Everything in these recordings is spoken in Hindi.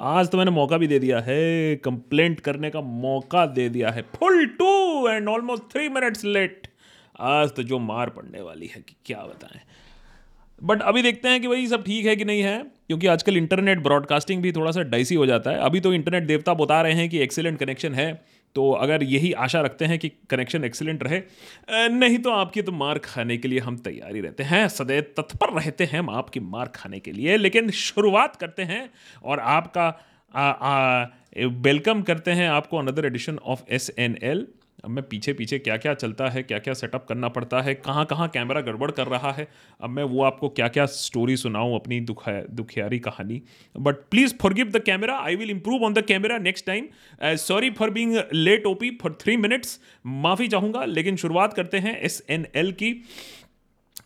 आज तो मैंने मौका भी दे दिया है कंप्लेंट करने का मौका दे दिया है। Full to and almost three minutes late आज तो जो मार पड़ने वाली है कि क्या बताएँ। बट अभी देखते हैं कि भाई सब ठीक है कि नहीं है, क्योंकि आजकल इंटरनेट ब्रॉडकास्टिंग भी थोड़ा सा डाइसी हो जाता है। अभी तो इंटरनेट देवता बता रहे हैं कि एक्सेलेंट कनेक्शन है। तो अगर यही आशा रखते हैं कि कनेक्शन एक्सीलेंट रहे नहीं तो आपकी तो मार खाने के लिए हम तैयारी रहते हैं, सदैव तत्पर रहते हैं हम आपकी मार खाने के लिए, लेकिन शुरुआत करते हैं और आपका वेलकम करते हैं आपको another edition of S N L अब मैं पीछे पीछे क्या क्या चलता है, क्या क्या सेटअप करना पड़ता है, कहाँ कहाँ कैमरा गड़बड़ कर रहा है, अब मैं वो आपको क्या क्या स्टोरी सुनाऊँ अपनी दुखा, दुखियारी कहानी। But please forgive the camera I will improve on the camera next time sorry for being late OP for three minutes माफ़ी चाहूँगा, लेकिन शुरुआत करते हैं एस एन एल की।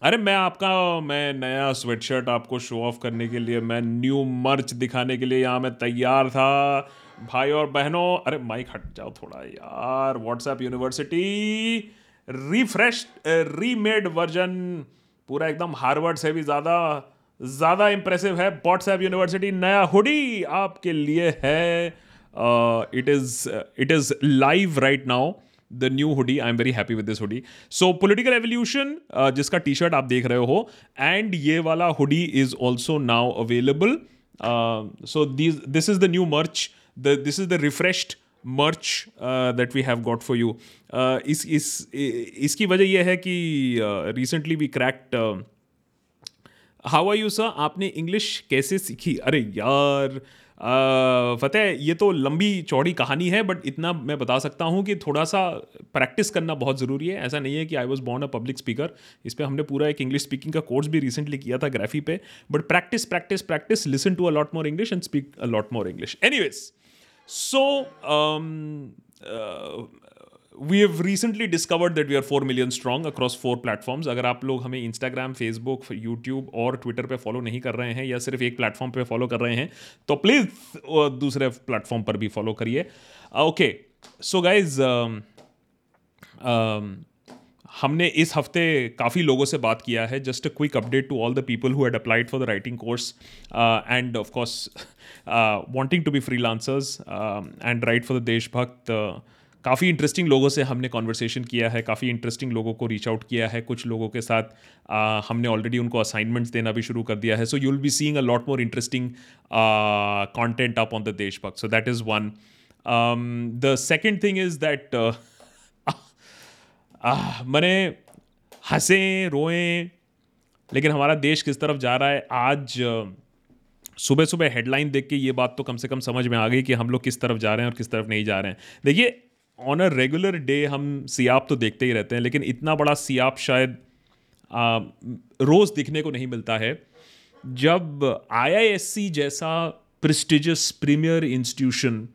अरे मैं आपका, मैं नया स्वेटशर्ट आपको शो ऑफ़ करने के लिए, मैं न्यू मर्च दिखाने के लिए यहाँ मैं तैयार था। भाई और बहनों, अरे माइक हट जाओ थोड़ा यार। WhatsApp university refresh remade version पूरा एकदम हार्वर्ड से भी ज़्यादा ज़्यादा इंप्रेसिव है। व्हाट्सएप यूनिवर्सिटी नया हुडी आपके लिए है। It is it is live right now the new hoodie I am very happy with this hoodie so political evolution जिसका टी शर्ट आप देख रहे हो एंड ये वाला hoodie is also now available so this is the new merch the this is the refreshed merch that we have got for you uh, इस इस इसकी वजह यह है कि recently we cracked how are you sir आपने इंग्लिश कैसे सीखी? अरे यार फतेह ये तो लंबी चौड़ी कहानी है बट इतना मैं बता सकता हूँ कि थोड़ा सा प्रैक्टिस करना बहुत ज़रूरी है। ऐसा नहीं है कि I was born a public speaker इस पर हमने पूरा एक इंग्लिश स्पीकिंग का कोर्स भी रिसेंटली किया था ग्राफी पे। But practice practice practice listen to a lot more English and speak a lot more English any so we have recently discovered that we are four million strong across four platforms अगर आप लोग हमें इंस्टाग्राम फेसबुक यूट्यूब और ट्विटर पे फॉलो नहीं कर रहे हैं या सिर्फ़ एक प्लेटफॉर्म पे फॉलो कर रहे हैं तो प्लीज़ दूसरे प्लेटफॉर्म पर भी फॉलो करिए। ओके सो गाइज़ हमने इस हफ़्ते काफ़ी लोगों से बात किया है। Just a quick update to all the people who had applied for the writing course and of course wanting to be freelancers and right for the Deshbhakt काफ़ी इंटरेस्टिंग लोगों से हमने कॉन्वर्सेशन किया है काफ़ी इंटरेस्टिंग लोगों को रीच आउट किया है। कुछ लोगों के साथ आ, हमने ऑलरेडी उनको असाइनमेंट्स देना भी शुरू कर दिया है। So you will be seeing a lot more interesting content up on the Deshbhakt so that is one the second thing is that मैंने हंसे, रोएँ, लेकिन हमारा देश किस तरफ़ जा रहा है? आज सुबह सुबह हेडलाइन देख के ये बात तो कम से कम समझ में आ गई कि हम लोग किस तरफ़ जा रहे हैं और किस तरफ़ नहीं जा रहे हैं। देखिए ऑन अ रेगुलर डे हम सियाप तो देखते ही रहते हैं, लेकिन इतना बड़ा सियाप शायद रोज़ दिखने को नहीं मिलता है। जब आईआईएससी जैसा prestigious premier institution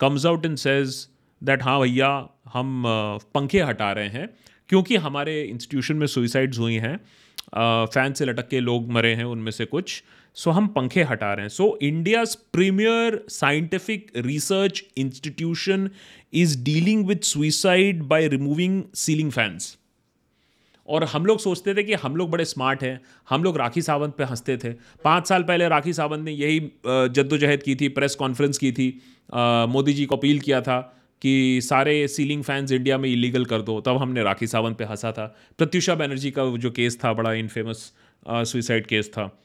comes out in says that हाँ भैया, हम पंखे हटा रहे हैं, क्योंकि हमारे इंस्टीट्यूशन में सुइसाइड्स हुई हैं फ़ैन से लटक के लोग मरे हैं उनमें से कुछ सो हम पंखे हटा रहे हैं। So India's premier scientific research institution is dealing with suicide by removing ceiling fans और हम लोग सोचते थे कि हम लोग बड़े स्मार्ट हैं, हम लोग राखी सावंत पे हँसते थे। पाँच साल पहले राखी सावंत ने यही जद्दोजहद की थी प्रेस कॉन्फ्रेंस की थी मोदी जी को अपील किया था कि सारे सीलिंग फैंस इंडिया में इलीगल कर दो। तब हमने राखी सावंत पे हंसा था। प्रत्युषा बनर्जी का जो केस था, बड़ा इनफेमस सुइसाइड केस था।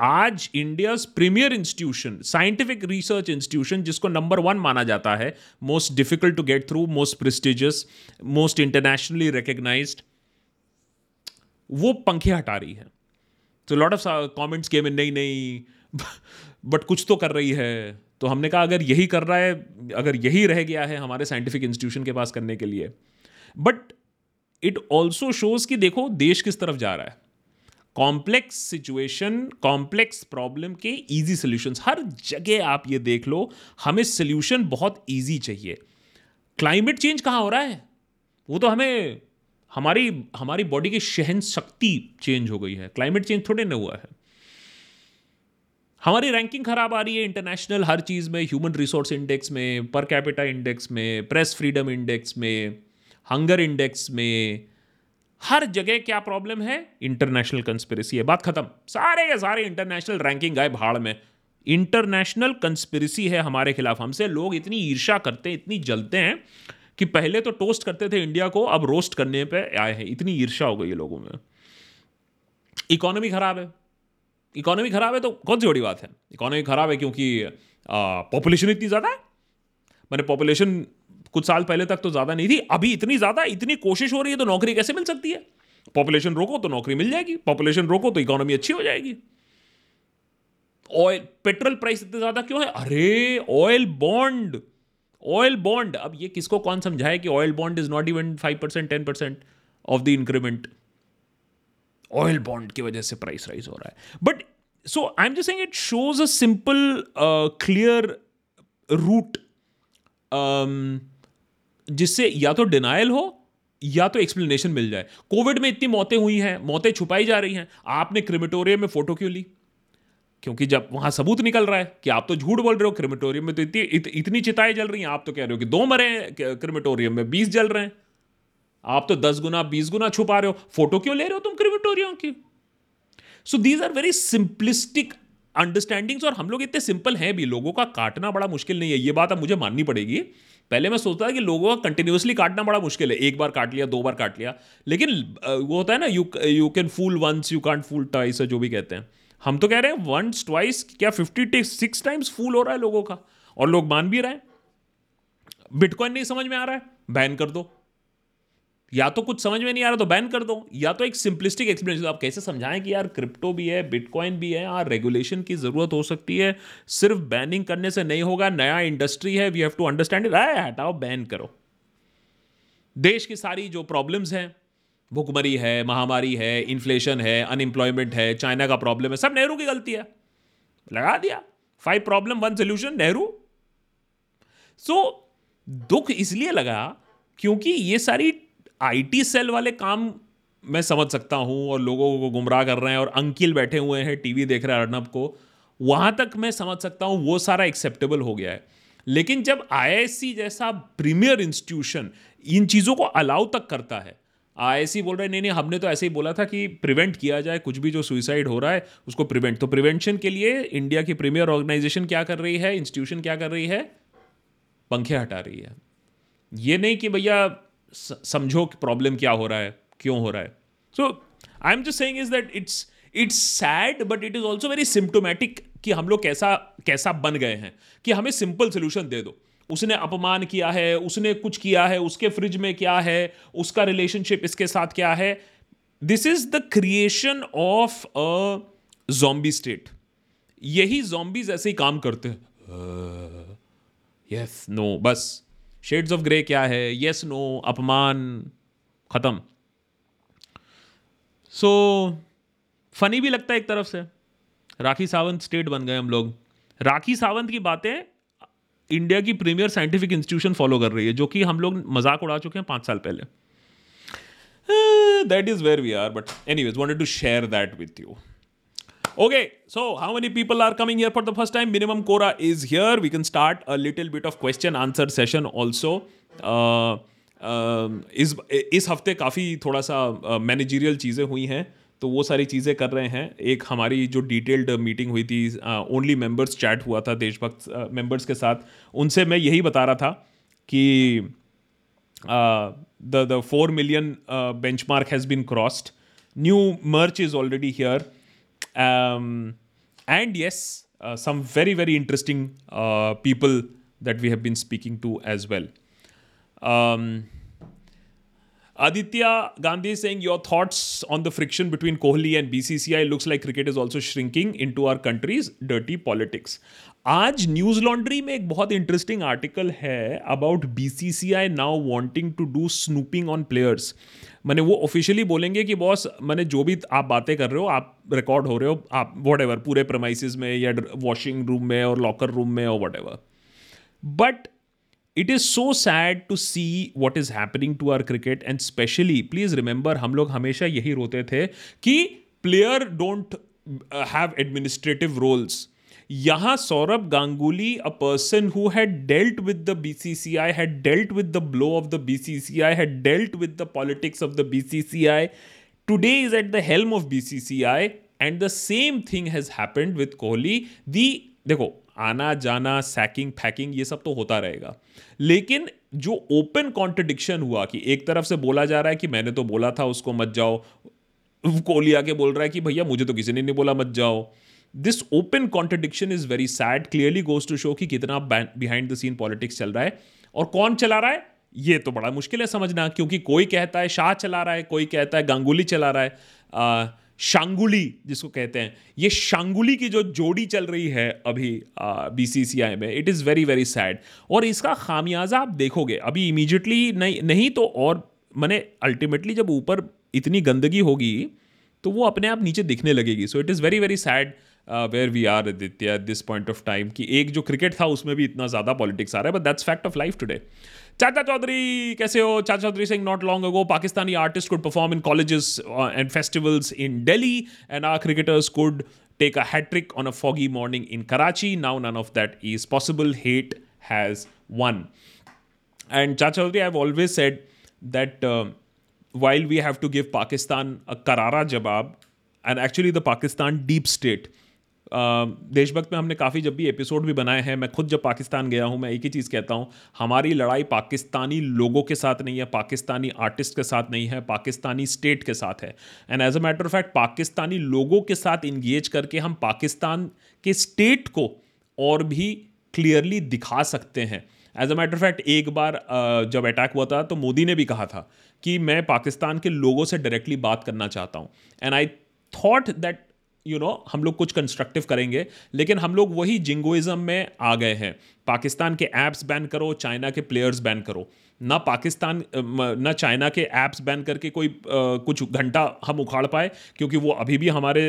आज India premier institution scientific research institution जिसको नंबर वन माना जाता है most difficult to get through most prestigious most internationally recognise वो पंखे हटा रही है। तो लॉट ऑफ़ कॉमेंट्स के में नहीं नहीं बट कुछ तो कर रही है। तो हमने कहा, अगर यही कर रहा है, अगर यही रह गया है हमारे साइंटिफिक इंस्टीट्यूशन के पास करने के लिए. बट इट ऑल्सो शोज़ कि देखो, देश किस तरफ़ जा रहा है। कॉम्प्लेक्स सिचुएशन कॉम्प्लेक्स प्रॉब्लम के इजी सोल्यूशंस हर जगह आप ये देख लो, हमें सोल्यूशन बहुत इजी चाहिए। क्लाइमेट चेंज कहाँ हो रहा है? वो तो हमें, हमारी हमारी बॉडी की सहन शक्ति चेंज हो गई है। क्लाइमेट चेंज थोड़े ना हुआ है। हमारी रैंकिंग खराब आ रही है इंटरनेशनल हर चीज़ में ह्यूमन रिसोर्स इंडेक्स में पर कैपिटा इंडेक्स में प्रेस फ्रीडम इंडेक्स में हंगर इंडेक्स में, हर जगह क्या प्रॉब्लम है? इंटरनेशनल कंस्पिरेसी है। बात खत्म। सारे के सारे इंटरनेशनल रैंकिंग आए भाड़ में। इंटरनेशनल कंस्पिरसी है हमारे खिलाफ। हमसे लोग इतनी ईर्षा करते हैं इतनी जलते हैं कि पहले तो टोस्ट करते थे इंडिया को, अब रोस्ट करने पे आए हैं। इतनी ईर्षा हो गई है लोगों में। इकोनॉमी खराब है। इकोनॉमी खराब है तो कौन सी बड़ी बात है? इकोनॉमी खराब है क्योंकि पॉपुलेशन इतनी ज़्यादा है। मैंने पॉपुलेशन कुछ साल पहले तक तो ज़्यादा नहीं थी, अभी इतनी ज़्यादा इतनी कोशिश हो रही है तो नौकरी कैसे मिल सकती है? पॉपुलेशन रोको तो नौकरी मिल जाएगी। पॉपुलेशन रोको तो इकोनॉमी अच्छी हो जाएगी। ऑयल पेट्रोल प्राइस इतने ज़्यादा क्यों है? अरे ऑयल बॉन्ड ऑयल बॉन्ड अब ये किसको कौन समझाए कि oil bond is not even five percent ten percent of the increment oil bond की वजह से प्राइस राइज हो रहा है। But so I am just saying it shows a simple clear route जिससे या तो डिनाइल हो या तो एक्सप्लेनेशन मिल जाए। कोविड में इतनी मौतें हुई हैं मौतें छुपाई जा रही हैं। आपने क्रिमेटोरियम में फ़ोटो क्यों ली? क्योंकि जब वहाँ सबूत निकल रहा है कि आप तो झूठ बोल रहे हो क्रिमेटोरियम में तो इतनी इत, इतनी चिताएँ जल रही हैं। आप तो कह रहे हो कि दो मरे हैं क्रिमेटोरियम में बीस जल रहे हैं। आप तो दस गुना, बीस गुना छुपा रहे हो। फ़ोटो क्यों ले रहे हो तुम क्रिमेटोरियम की? So these are very simplistic understandings और हम लोग इतने सिंपल हैं भी। लोगों का काटना बड़ा मुश्किल नहीं है। ये बात अब मुझे माननी पड़ेगी। पहले मैं सोचता था कि लोगों का कंटिन्यूसली काटना बड़ा मुश्किल है। एक बार काट लिया, दो बार काट लिया। लेकिन वो होता है ना you you can fool once you can't fool twice जो भी कहते हैं। हम तो कह रहे हैं वंस ट्वाइस क्या फिफ्टी सिक्स टाइम्स फूल हो रहा है लोगों का? और लोग मान भी रहे हैं। बिटकॉइन नहीं समझ में आ रहा है। बैन कर दो। या तो कुछ समझ में नहीं आ रहा तो बैन कर दो। या तो एक सिंपलिस्टिक एक्सपीरियंस आप कैसे समझाएँ कि यार क्रिप्टो भी है बिटकॉइन भी है यार रेगुलेशन की ज़रूरत हो सकती है। सिर्फ़ बैनिंग करने से नहीं होगा, नया इंडस्ट्री है we have to understand it हटाओ बैन करो। देश की सारी जो प्रॉब्लम्स हैं, भुखमरी है, महामारी है इन्फ्लेशन है अनएम्प्लॉयमेंट है चाइना का प्रॉब्लम है, सब नेहरू की गलती है। लगा दिया। Five problem one solution Nehru. So दुख इसलिए लगा क्योंकि ये सारी आईटी सेल वाले काम मैं समझ सकता हूँ और लोगों को गुमराह कर रहे हैं और अंकिल बैठे हुए हैं, टीवी देख रहे हैं अर्नब को। वहाँ तक मैं समझ सकता हूँ वो सारा एक्सेप्टेबल हो गया है। लेकिन जब आई जैसा प्रीमियर इंस्टीट्यूशन इन चीज़ों को अलाउ तक करता है आई बोल रहे हैं, नहीं नहीं, हमने तो ऐसे ही बोला था कि प्रिवेंट किया जाए, कुछ भी जो सुइसाइड हो रहा है, उसको प्रिवेंट तो प्रिवेंशन के लिए इंडिया की प्रीमियर ऑर्गेनाइजेशन क्या कर रही है इंस्टीट्यूशन क्या कर रही है? पंखे हटा रही है। ये नहीं कि भैया समझो कि प्रॉब्लम क्या हो रहा है, क्यों हो रहा है। So I am just saying is that it's it's sad but it is also very symptomatic कि हम लोग कैसा कैसा बन गए हैं। कि हमें सिंपल सोल्यूशन दे दो। उसने अपमान किया है, उसने कुछ किया है, उसके फ्रिज में क्या है, उसका रिलेशनशिप इसके साथ क्या है। This is the creation of a zombie state यही जॉम्बीज ऐसे ही काम करते हैं। यस नो बस। शेड्स ऑफ़ ग्रे क्या है? येस नो अपमान, ख़त्म। सो फनी भी लगता है एक तरफ़ से। राखी सावंत स्टेट बन गए हम लोग। राखी सावंत की बातें इंडिया की प्रीमियर साइंटिफिक इंस्टीट्यूशन फॉलो कर रही है, जो कि हम लोग मज़ाक उड़ा चुके हैं पाँच साल पहले। That is where we are but anyways wanted to share that with you How many people are coming here for the first time? Minimum Quora is here. We can start a little bit of question answer session also. Uh, uh, इस इस हफ़्ते काफ़ी थोड़ा सा मैनेजरियल uh, चीज़ें हुई हैं तो वो सारी चीज़ें कर रहे हैं एक हमारी जो डिटेल्ड मीटिंग हुई थी ओनली मेंबर्स चैट हुआ था देशभक्त मेंबर्स के साथ उनसे मैं यही बता रहा था कि the the four million benchmark has been crossed new merch is already here Um, and yes, uh, some very, very interesting uh, people that we have been speaking to as well. Um, Aditya Gandhi is saying, your thoughts on the friction between Kohli and BCCI looks like cricket is also shrinking into our country's dirty politics. आज न्यूज़ लॉन्ड्री में एक बहुत इंटरेस्टिंग आर्टिकल है about BCCI now wanting to do snooping on players मैंने वो ऑफिशियली बोलेंगे कि बॉस मैंने जो भी आप बातें कर रहे हो, आप रिकॉर्ड हो रहे हो, आप वॉट पूरे प्रमाइसिस में या वॉशिंग रूम में और लॉकर रूम में और whatever but it is so sad to see what is happening to our cricket and specially please remember हम लोग हमेशा यही रोते थे कि player don't have administrative roles यहाँ Sourav Ganguly a person who had dealt with the BCCI had dealt with the blow of the BCCI had dealt with the politics of the B C C I today BCCI today is at the helm of BCCI and the same thing has happened with Kohli. The, देखो आना जाना सैकिंग फैकिंग ये सब तो होता रहेगा। लेकिन जो ओपन कॉन्ट्रडिक्शन हुआ कि एक तरफ़ से बोला जा रहा है कि मैंने तो बोला था उसको मत जाओ, कोहली आके बोल रहा है कि भैया मुझे तो किसी ने नहीं बोला मत जाओ। This open contradiction is very sad clearly goes to show कि कितना बिहाइंड द सीन पॉलिटिक्स चल रहा है। और कौन चला रहा है? ये तो बड़ा मुश्किल है समझना, क्योंकि कोई कहता है, शाह चला रहा है, कोई कहता है, गांगुली चला रहा है। शांगुली, जिसको कहते हैं। ये शांगुली की जो जोड़ी चल रही है अभी बी सी सी आई में it is very very sad और इसका खामियाजा आप देखोगे, अभी इमीजिएटली नहीं नहीं तो और मैंने अल्टीमेटली जब ऊपर इतनी गंदगी होगी तो वो अपने आप नीचे दिखने लगेगी। So it is very very sad where we are Aditya at this point of time कि एक जो क्रिकेट था, उसमें भी इतना ज़्यादा पॉलिटिक्स आ रहा है but that's fact of life today Chacha Chaudhary, kaise ho? Chacha Chaudhary saying not long ago, Pakistani artists could perform in colleges uh, and festivals in Delhi, and our cricketers could take a hat trick on a foggy morning in Karachi. Now none of that is possible. Hate has won. And Chacha Chaudhary, I've always said that uh, while we have to give Pakistan a karara jawab, and actually the Pakistan deep state देशभक्त में हमने काफ़ी जब भी एपिसोड भी बनाए हैं, मैं खुद जब पाकिस्तान गया हूँ, मैं एक ही चीज़ कहता हूँ, हमारी लड़ाई पाकिस्तानी लोगों के साथ नहीं है, पाकिस्तानी आर्टिस्ट के साथ नहीं है, पाकिस्तानी स्टेट के साथ है। And as a matter of fact Pakistani लोगों के साथ इंगेज करके हम पाकिस्तान के स्टेट को और भी क्लियरली दिखा सकते हैं। एज अ मैटर फैक्ट एक बार जब अटैक हुआ था तो मोदी ने भी कहा था कि मैं पाकिस्तान के लोगों से डायरेक्टली बात करना चाहता हूँ। And I thought that you know हम लोग कुछ कंस्ट्रक्टिव करेंगे लेकिन हम लोग वही जिंगोइज्म में आ गए हैं। पाकिस्तान के ऐप्स बैन करो चाइना के प्लेयर्स बैन करो। ना पाकिस्तान ना चाइना के ऐप्स बैन करके कोई आ, कुछ घंटा हम उखाड़ पाए क्योंकि वो अभी भी हमारे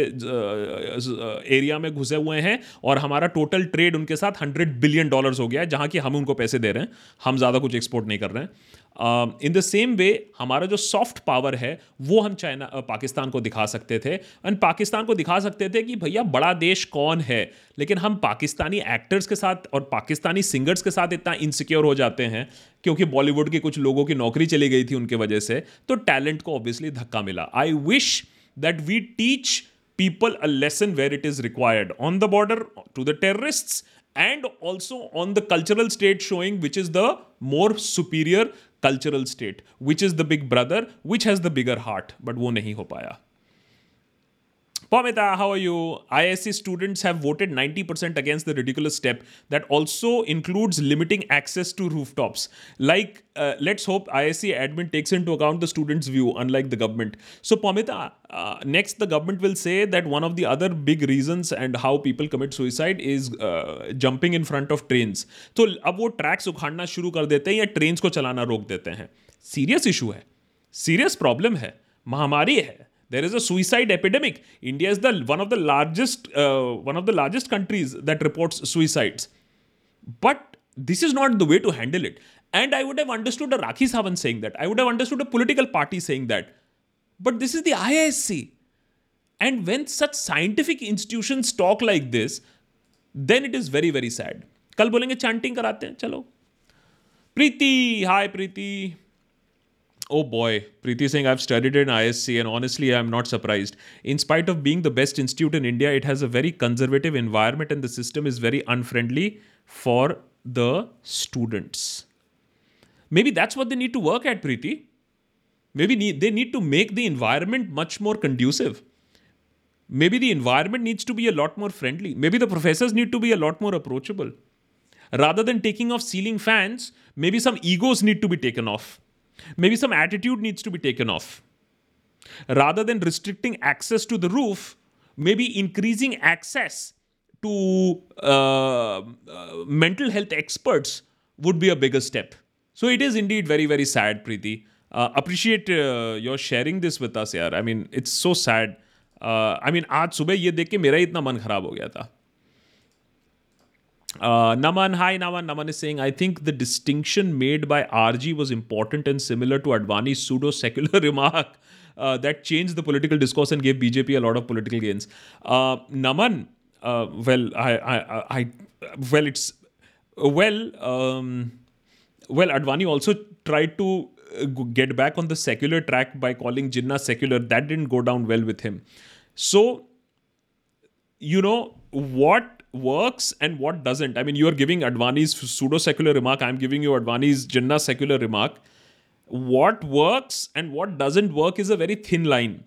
एरिया में घुसे हुए हैं और हमारा टोटल ट्रेड उनके साथ हंड्रेड बिलियन डॉलर्स हो गया है जहाँ की हम उनको पैसे दे रहे हैं। हम ज़्यादा कुछ एक्सपोर्ट नहीं कर रहे हैं। इन द सेम वे हमारा जो सॉफ्ट पावर है, वो हम चाइना पाकिस्तान को दिखा सकते थे। एंड पाकिस्तान को दिखा सकते थे कि भैया बड़ा देश कौन है? लेकिन हम पाकिस्तानी एक्टर्स के साथ और पाकिस्तानी सिंगर्स के साथ इतना इनसिक्योर हो जाते हैं, क्योंकि बॉलीवुड के कुछ लोगों की नौकरी चली गई थी उनके वजह से तो टैलेंट को ऑब्वियसली धक्का मिला। I wish that we teach people a lesson where it is required. On the border, to the terrorists and also on the cultural state showing which is the more superior cultural state which is the big brother which has the bigger heart but wo nahi ho paya. Pamita, how are you? ISC students have voted 90% against the ridiculous step that also includes limiting access to rooftops. Like, uh, let's hope ISC admin takes into account the students' view, unlike the government. So, Pamita, uh, next the government will say that one of the other big reasons and how people commit suicide is uh, jumping in front of trains. तो अब वो ट्रैक्स उखाड़ना शुरू कर देते हैं या ट्रेन्स को चलाना रोक देते हैं सीरियस इशू है सीरियस प्रॉब्लम है महामारी है there is a suicide epidemic india is the one of the largest uh, one of the largest countries that reports suicides but this is not the way to handle it and i would have understood a rakhi savan saying that i would have understood a political party saying that but this is the isc and when such scientific institutions talk like this then it is very very sad कल बोलेंगे चैंटिंग कराते हैं चलो Preeti hi Preeti Oh boy, Preeti Singh, I've studied in ISC and honestly, I'm not surprised. In spite of being the best institute in India, it has a very conservative environment and the system is very unfriendly for the students. Maybe that's what they need to work at, Preeti. Maybe need, they need to make the environment much more conducive. Maybe the environment needs to be a lot more friendly. Maybe the professors need to be a lot more approachable. Rather than taking off ceiling fans, maybe some egos need to be taken off Maybe some attitude needs to be taken off. Rather than restricting access to the roof, maybe increasing access to uh, uh, mental health experts would be a bigger step. So it is indeed very, very sad, Preeti. Uh, appreciate uh, your sharing this with us, yaar. I mean, it's so sad. Uh, I mean, आज सुबह ये देख के मेरा ही इतना मन खराब हो गया था uh, Naman, hi Naman. Naman is saying, I think the distinction made by RG was important and similar to Advani's pseudo secular remark uh, that changed the political discourse and gave BJP a lot of political gains. Uh, Naman, uh, well, I, I, I, well, it's well, um, well. Advani also tried to uh, get back on the secular track by calling Jinnah secular. That didn't go down well with him. So, you know what works and what doesn't. I mean, you are giving Advani's pseudo secular remark. I'm giving you Advani's Jinnah secular remark. What works and what doesn't work is a very thin line.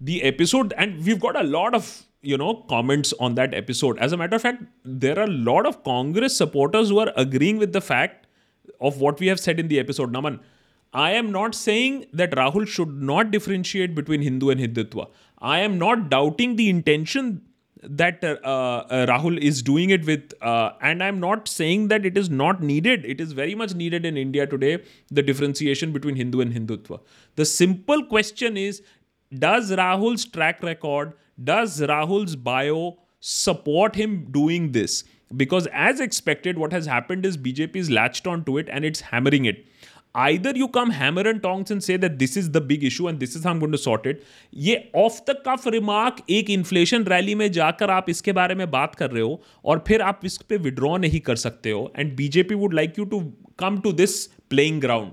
The episode, and we've got a lot of you know comments on that episode. As a matter of fact, there are a lot of Congress supporters who are agreeing with the fact of what we have said in the episode. Naman, I am not saying that Rahul should not differentiate between Hindu and Hindutva. I am not doubting the intention that uh, uh, Rahul is doing it with, uh, and I'm not saying that it is not needed. It is very much needed in India today, the differentiation between Hindu and Hindutva. The simple question is Does Rahul's track record, does Rahul's bio support him doing this? Because as expected, what has happened is BJP is latched onto it and it's hammering it. Either you come hammer and tongs and say that this is the big issue and this is हम गुंड सॉर्ट इट ये ऑफ़ द कफ रिमार्क एक इन्फ्लेशन रैली में जाकर आप इसके बारे में बात कर रहे हो और फिर आप इस पर विड्रॉ नहीं कर सकते हो and BJP would like you to come to this playing ground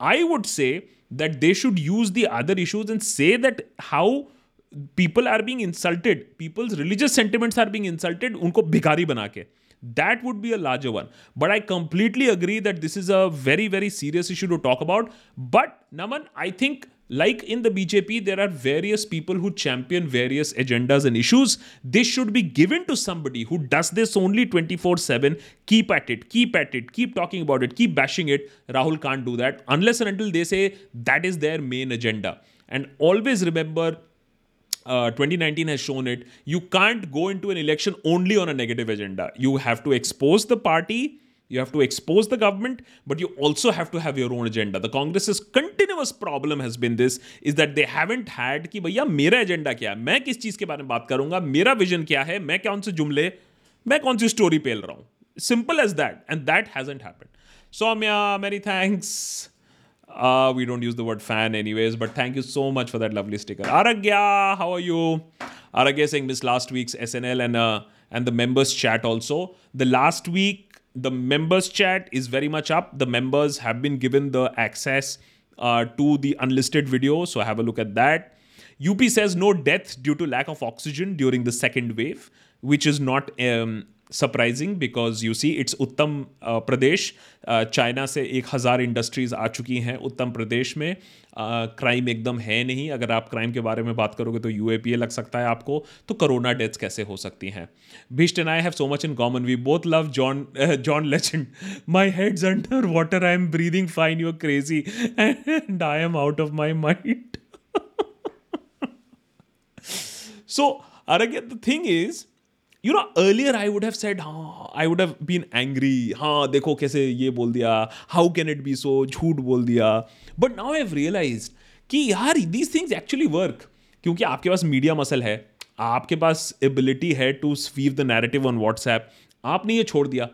I would say that they should use the other issues and say that how people are being insulted people's religious sentiments are being insulted उनको भिखारी बना के। That would be a larger one. But I completely agree that this is a very, very serious issue to talk about. But, Naman, I think like in the BJP, there are various people who champion various agendas and issues. This should be given to somebody who does this only 24 7. Keep at it, keep at it, keep talking about it, keep bashing it. Rahul can't do that unless and until they say that is their main agenda. And always remember uh, 2019 has shown it. You can't go into an election only on a negative agenda. You have to expose the party, you have to expose the government, but you also have to have your own agenda. The Congress's continuous problem has been this: is that they haven't had कि भैया मेरा एजेंडा क्या है मैं किस चीज़ के बारे में बात करूँगा मेरा विजन क्या है मैं कौन से जुमले मैं कौन सी स्टोरी पेल रहा हूँ simple as that and that hasn't happened soumya many thanks uh, we don't use the word fan anyways, but thank you so much for that lovely sticker. Aragya, how are you? Aragya saying missed last week's SNL and uh, and the members chat also. The last week, the members chat is very much up. The members have been given the access uh, to the unlisted video, so have a look at that. UP says no death due to lack of oxygen during the second wave, which is not um, surprising because you see it's Uttam Pradesh China से एक हज़ार इंडस्ट्रीज़ आ चुकी हैं उत्तम प्रदेश में. क्राइम uh, एकदम है नहीं। अगर आप क्राइम के बारे में बात करोगे तो यू लग सकता है आपको। तो करोना डेथ्स कैसे हो सकती हैं? Bisht and I have so much in common we both love John John Legend my head's under water I am breathing fine you're crazy and I am out of my mind so अरे the thing is you know earlier I would have said हाँ I would have been angry हाँ देखो कैसे ये बोल दिया. How can it be so झूठ बोल दिया. But now I have realise कि यार दीज थिंग्स एक्चुअली वर्क क्योंकि आपके पास मीडिया मसल है. आपके पास एबिलिटी है to swerve the narrative on WhatsApp आपने ये छोड़ दिया.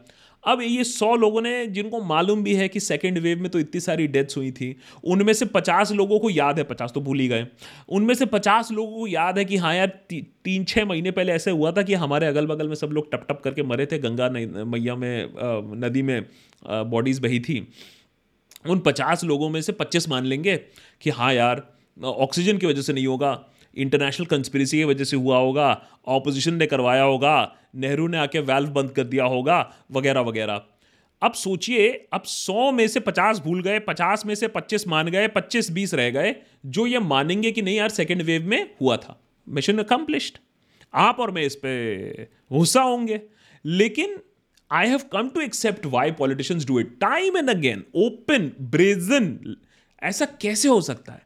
अब ये सौ लोगों ने जिनको मालूम भी है कि सेकेंड वेव में तो इतनी सारी डेथ्स हुई थी उनमें से पचास लोगों को याद है पचास तो भूल ही गए। उनमें से पचास लोगों को याद है कि हाँ यार ती, तीन छः महीने पहले ऐसे हुआ था कि हमारे अगल बगल में सब लोग टप टप करके मरे थे गंगा मैया में नदी में बॉडीज़ बही थी। उन पचास लोगों में से पच्चीस मान लेंगे कि हाँ यार ऑक्सीजन की वजह से नहीं होगा इंटरनेशनल कंस्पिरेसी की वजह से हुआ होगा ऑपोजिशन ने करवाया होगा नेहरू ने आके वेल्व बंद कर दिया होगा, वगैरह वगैरह। अब सोचिए, अब सौ में से पचास भूल गए, पचास में से पच्चीस मान गए, पच्चीस, बीस रह गए, जो ये मानेंगे कि नहीं यार सेकेंड वेव में हुआ था। मिशन अकम्पलिश्ड आप और मैं इस पर गुस्सा होंगे। लेकिन I have come to accept why politicians do it time and again open brazen ऐसा कैसे हो सकता है?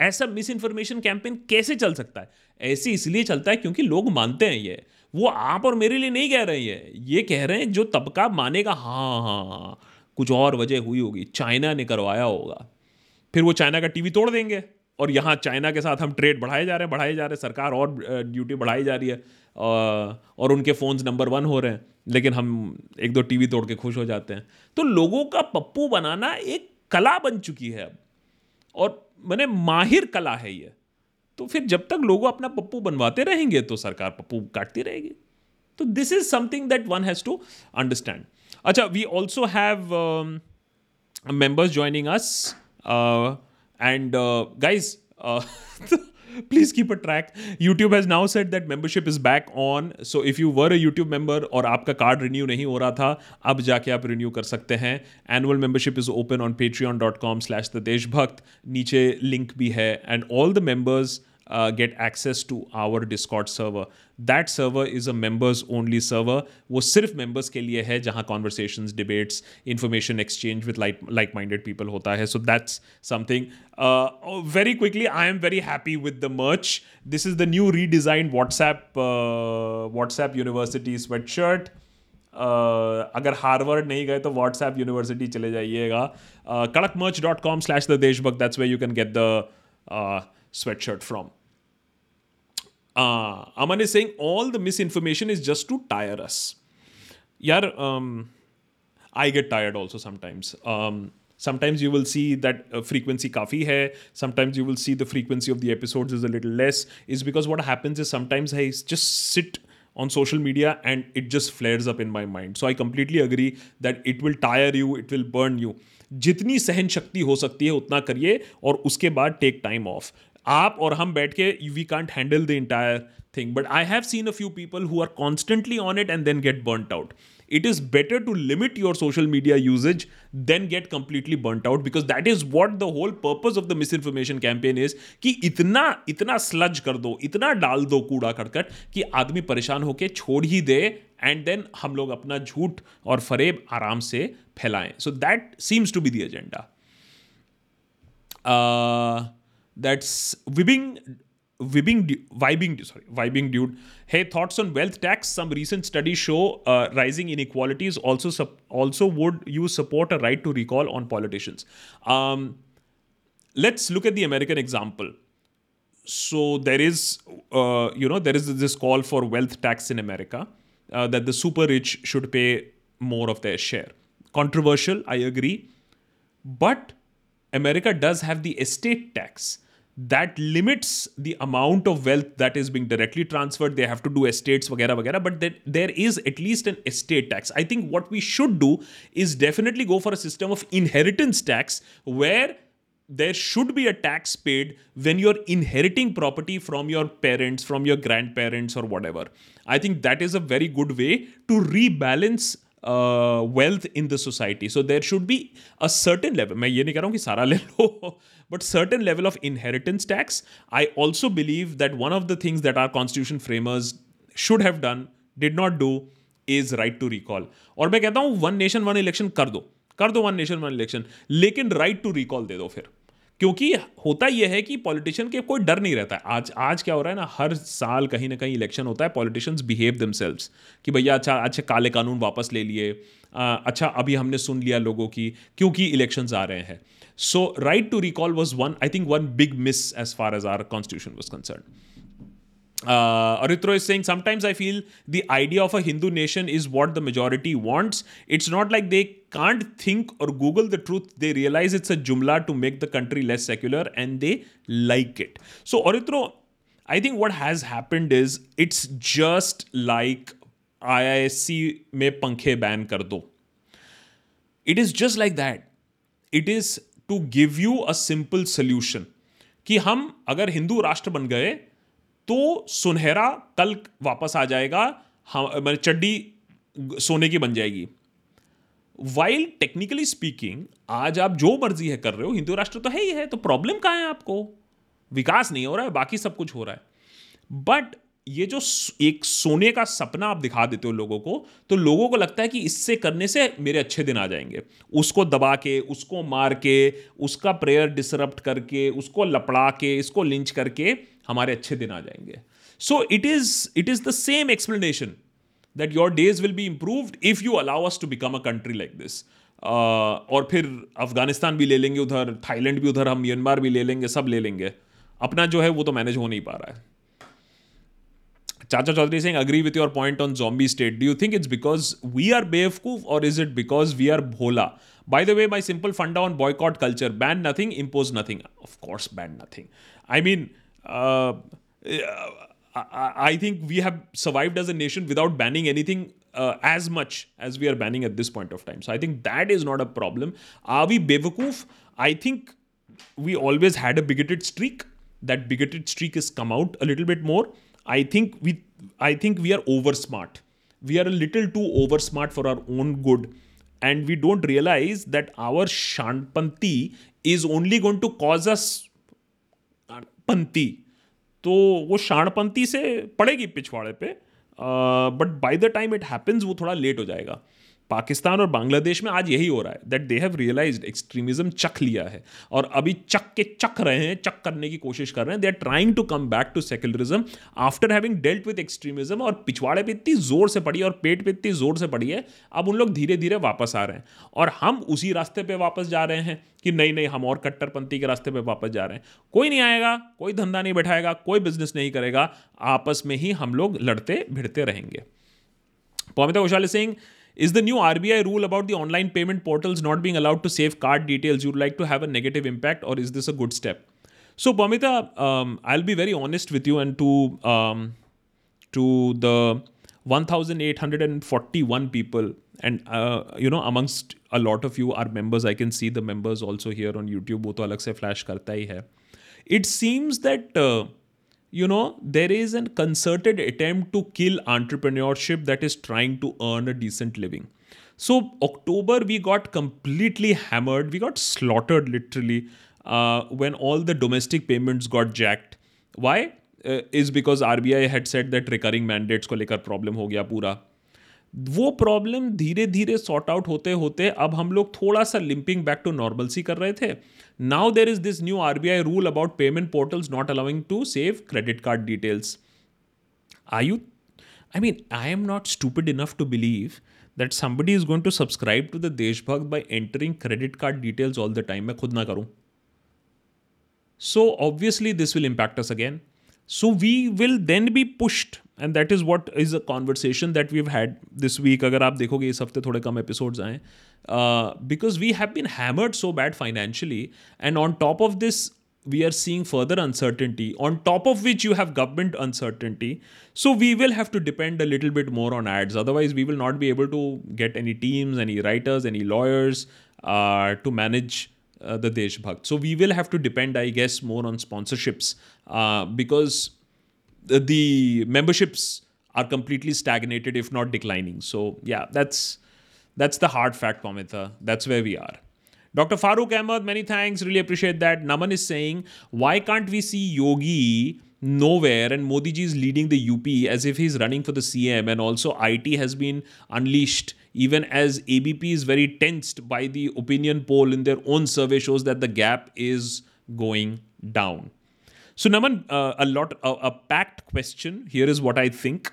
ऐसा मिस इन्फॉर्मेशन कैंपेन कैसे चल सकता है? ऐसे इसलिए चलता है क्योंकि लोग मानते हैं ये। वो आप और मेरे लिए नहीं कह रहे हैं। ये कह रहे हैं जो तबका मानेगा हाँ हाँ हाँ कुछ और वजह हुई होगी। चाइना ने करवाया होगा। फिर वो चाइना का टीवी तोड़ देंगे और यहाँ चाइना के साथ हम ट्रेड बढ़ाए जा रहे हैं, बढ़ाए जा रहे हैं। सरकार और ड्यूटी बढ़ाई जा रही है। और उनके फ़ोन्स नंबर वन हो रहे हैं। लेकिन हम एक दो टीवी तोड़ के खुश हो जाते हैं। तो लोगों का पप्पू बनाना एक कला बन चुकी है अब। और मैंने माहिर कला है ये। तो फिर जब तक लोग अपना पप्पू बनवाते रहेंगे तो सरकार पप्पू काटती रहेगी। तो this is something that one has to understand अच्छा we also have members joining us and guys please keep a track YouTube has now set that membership is back on so if you were a youtube member और आपका कार्ड रिन्यू नहीं हो रहा था, अब जाके आप रिन्यू कर सकते हैं. Annual membership is open on Patreon dot com slash the Deshbhakt नीचे लिंक भी है. And all the members uh, get access to our Discord server. That server is a members only server. वो सिर्फ़ members के लिए है जहाँ conversations, debates, information exchange with like like minded people होता है. So that's something. Uh, oh, very quickly, I am very happy with the merch. This is the new redesigned WhatsApp uh, WhatsApp University sweatshirt. Uh, अगर हार्वर्ड नहीं गए तो व्हाट्सएप यूनिवर्सिटी चले जाइएगा Kadak merch dot com slash the Deshbhakt that's way you can get the sweatshirt from. Uh, Aman is saying all the misinformation is just to tire us. Yeah, um, I get tired also sometimes. Um, sometimes you will see that uh, frequency kafi hai. Sometimes you will see the frequency of the episodes is a little less. Is because what happens is sometimes I just sit on social media and it just flares up in my mind. So I completely agree that it will tire you, it will burn you. जितनी सहन शक्ति हो सकती है उतना करिए और उसके बाद टेक टाइम ऑफ़ आप और हम बैठ के we can't handle the entire thing but I have seen a few people who are constantly on it and then get burnt out it is better to limit your social media usage than get completely burnt out because that is what the whole purpose of the misinformation campaign is, कि इतना इतना स्लज कर दो, इतना डाल दो कूड़ा करकट कि आदमी परेशान होके छोड़ ही दे एंड देन हम लोग अपना झूठ और फरेब आराम से फैलाएँ। So that seems to be the agenda that's Vibing Vibing vibing sorry vibing dude. Hey thoughts on wealth tax? Some recent studies show uh, rising inequalities also sup- also would you support a right to recall on politicians. Um, let's look at the american example. So there is uh, you know there is this call for wealth tax in america uh, that the super rich should pay more of their share. Controversial i agree. But america does have the estate tax that limits the amount of wealth that is being directly transferred. They have to do estates vagera vagera but there, there is at least an estate tax. I think what we should do is definitely go for a system of inheritance tax where there should be a tax paid when you're inheriting property from your parents from your grandparents or whatever. I think that is a very good way to rebalance wealth in the society so there should be a certain level मैं ये नहीं कह रहा हूँ कि सारा ले लो but certain level of inheritance tax I also believe that one of the things that our constitution framers should have done did not do is right to recall और मैं कहता हूँ वन नेशन वन इलेक्शन कर दो. कर दो वन नेशन वन इलेक्शन लेकिन राइट टू रिकॉल दे दो फिर. क्योंकि होता यह है कि पॉलिटिशियन के कोई डर नहीं रहता है। आज आज क्या हो रहा है ना हर साल कहीं ना कहीं इलेक्शन होता है पॉलिटिशियंस बिहेव दमसेल्व्स कि भैया अच्छा अच्छे काले कानून वापस ले लिए अच्छा अभी हमने सुन लिया लोगों की क्योंकि इलेक्शंस आ रहे हैं। So right to recall was one I think one big miss as far as our constitution was concern Uh, Aritro is saying sometimes I feel the idea of a Hindu nation is what the majority wants. It's not like they can't think और Google the truth they realise it's a jumla to make the country less secular and they like it so Aritro I think what has happened is it's just like I I S C में पंखे बैन कर दो. It is just like that it is to give you a simple solution कि हम अगर हिंदू राष्ट्र बन गए तो सुनहरा कल वापस आ जाएगा, हम चड्डी सोने की बन जाएगी. वाइल टेक्निकली स्पीकिंग आज आप जो मर्ज़ी है कर रहे हो, हिंदू राष्ट्र तो है ही है तो प्रॉब्लम कहाँ है आपको? विकास नहीं हो रहा है, बाकी सब कुछ हो रहा है। बट ये जो एक सोने का सपना आप दिखा देते हो लोगों को तो लोगों को लगता है कि इससे करने से मेरे अच्छे दिन आ जाएँगे। उसको दबा के, उसको मार के, उसका प्रेयर डिसरप्ट करके, उसको लपड़ा के, इसको लिंच करके हमारे अच्छे दिन आ जाएँगे। So it is it is the same explanation that your days will be improved if you allow us to become a country like this और फिर अफ़गानिस्तान भी ले लेंगे उधर, थाईलैंड भी उधर, हम म्यांमार भी ले लेंगे, सब ले लेंगे। अपना जो है वो तो मैनेज हो नहीं पा रहा है। Chacha Chaudhary Singh agree with your point on zombie state do you think it's because we are बेवकूफ़ और is it because we are Bhola? By the way my simple fund on boycott culture ban nothing impose nothing of course ban nothing I mean I think we have survived as a nation without banning anything uh, as much as we are banning at this point of time. So I think that is not a problem. Are we Bevakoof? I think we always had a bigoted streak. that bigoted streak has come out a little bit more. I think we I think we are over smart. We are a little too over smart for our own good. And we don't realize that our Shanpanti is only going to cause us पंती तो वो शाणपंथी से पड़ेगी पिछवाड़े पे but by the time it happens वो थोड़ा लेट हो जाएगा। पाकिस्तान और बांग्लादेश में आज यही हो रहा है that they have realise extremism चख लिया है। और अभी चक के चख रहे हैं चक करने की कोशिश कर रहे हैं। They are trying to come back to secularism after having dealt with extremism और पिछवाड़े पे इतनी ज़ोर से पड़ी है और पेट पे इतनी ज़ोर से पड़ी है, अब उन लोग धीरे धीरे वापस आ रहे हैं। और हम उसी रास्ते पर वापस जा रहे हैं कि नहीं नहीं हम और कट्टरपंथी के रास्ते पर वापस जा रहे हैं। कोई नहीं आएगा, कोई धंधा नहीं बैठाएगा, कोई बिज़नेस नहीं करेगा। आपस में ही हम लोग लड़ते भिड़ते रहेंगे। Poumita Ghoshal Singh Is the new RBI rule about the online payment portals not being allowed to save card details you'd like to have a negative impact, or is this a good step? So, Pamita, um, I'll be very honest with you and to um, to the 1,841 people, and uh, you know, amongst a lot of you are members. I can see the members also here on YouTube. वो तो अलग से flash करता ही है. It seems that uh, you know, there is a concerted attempt to kill entrepreneurship that is trying to earn a decent living. So, October, we got completely hammered. We got slaughtered literally uh, when all the domestic payments got jacked. Why? Uh, is because RBI had said that recurring mandates ko lekar problem ho gaya pura. वो प्रॉब्लम धीरे धीरे सॉर्ट आउट होते होते अब हम लोग थोड़ा सा लिंपिंग बैक टू नॉर्मलसी कर रहे थे। Now there is this new R B I rule about payment portals not allowing to save credit card details I you I mean I am not stupid enough to believe that somebody is going to subscribe to the Deshbhakt by entering credit card details all the time मैं खुद ना करूँ। So obviously this will impact us again so we will then be pushed and that is what is a conversation that we've had this week अगर आप देखोगे इस हफ्ते थोड़े कम एपिसोड्स आए because we have been hammered so bad financially and on top of this we are seeing further uncertainty on top of which you have government uncertainty so we will have to depend a little bit more on ads otherwise we will not be able to get any teams any writers any lawyers uh, to manage uh, the deshbhakt so we will have to depend i guess more on sponsorships uh, because the memberships are completely stagnated, if not declining. So yeah, that's that's the hard fact, Pamita. That's where we are. Dr. Farooq Ahmed, many thanks. Really appreciate that. Naman is saying, why can't we see Yogi nowhere and Modi ji is leading the UP as if he's running for the CM and also IT has been unleashed even as ABP is very tensed by the opinion poll in their own survey shows that the gap is going down. So, Naman, uh, a lot, a, a packed question. Here is what I think.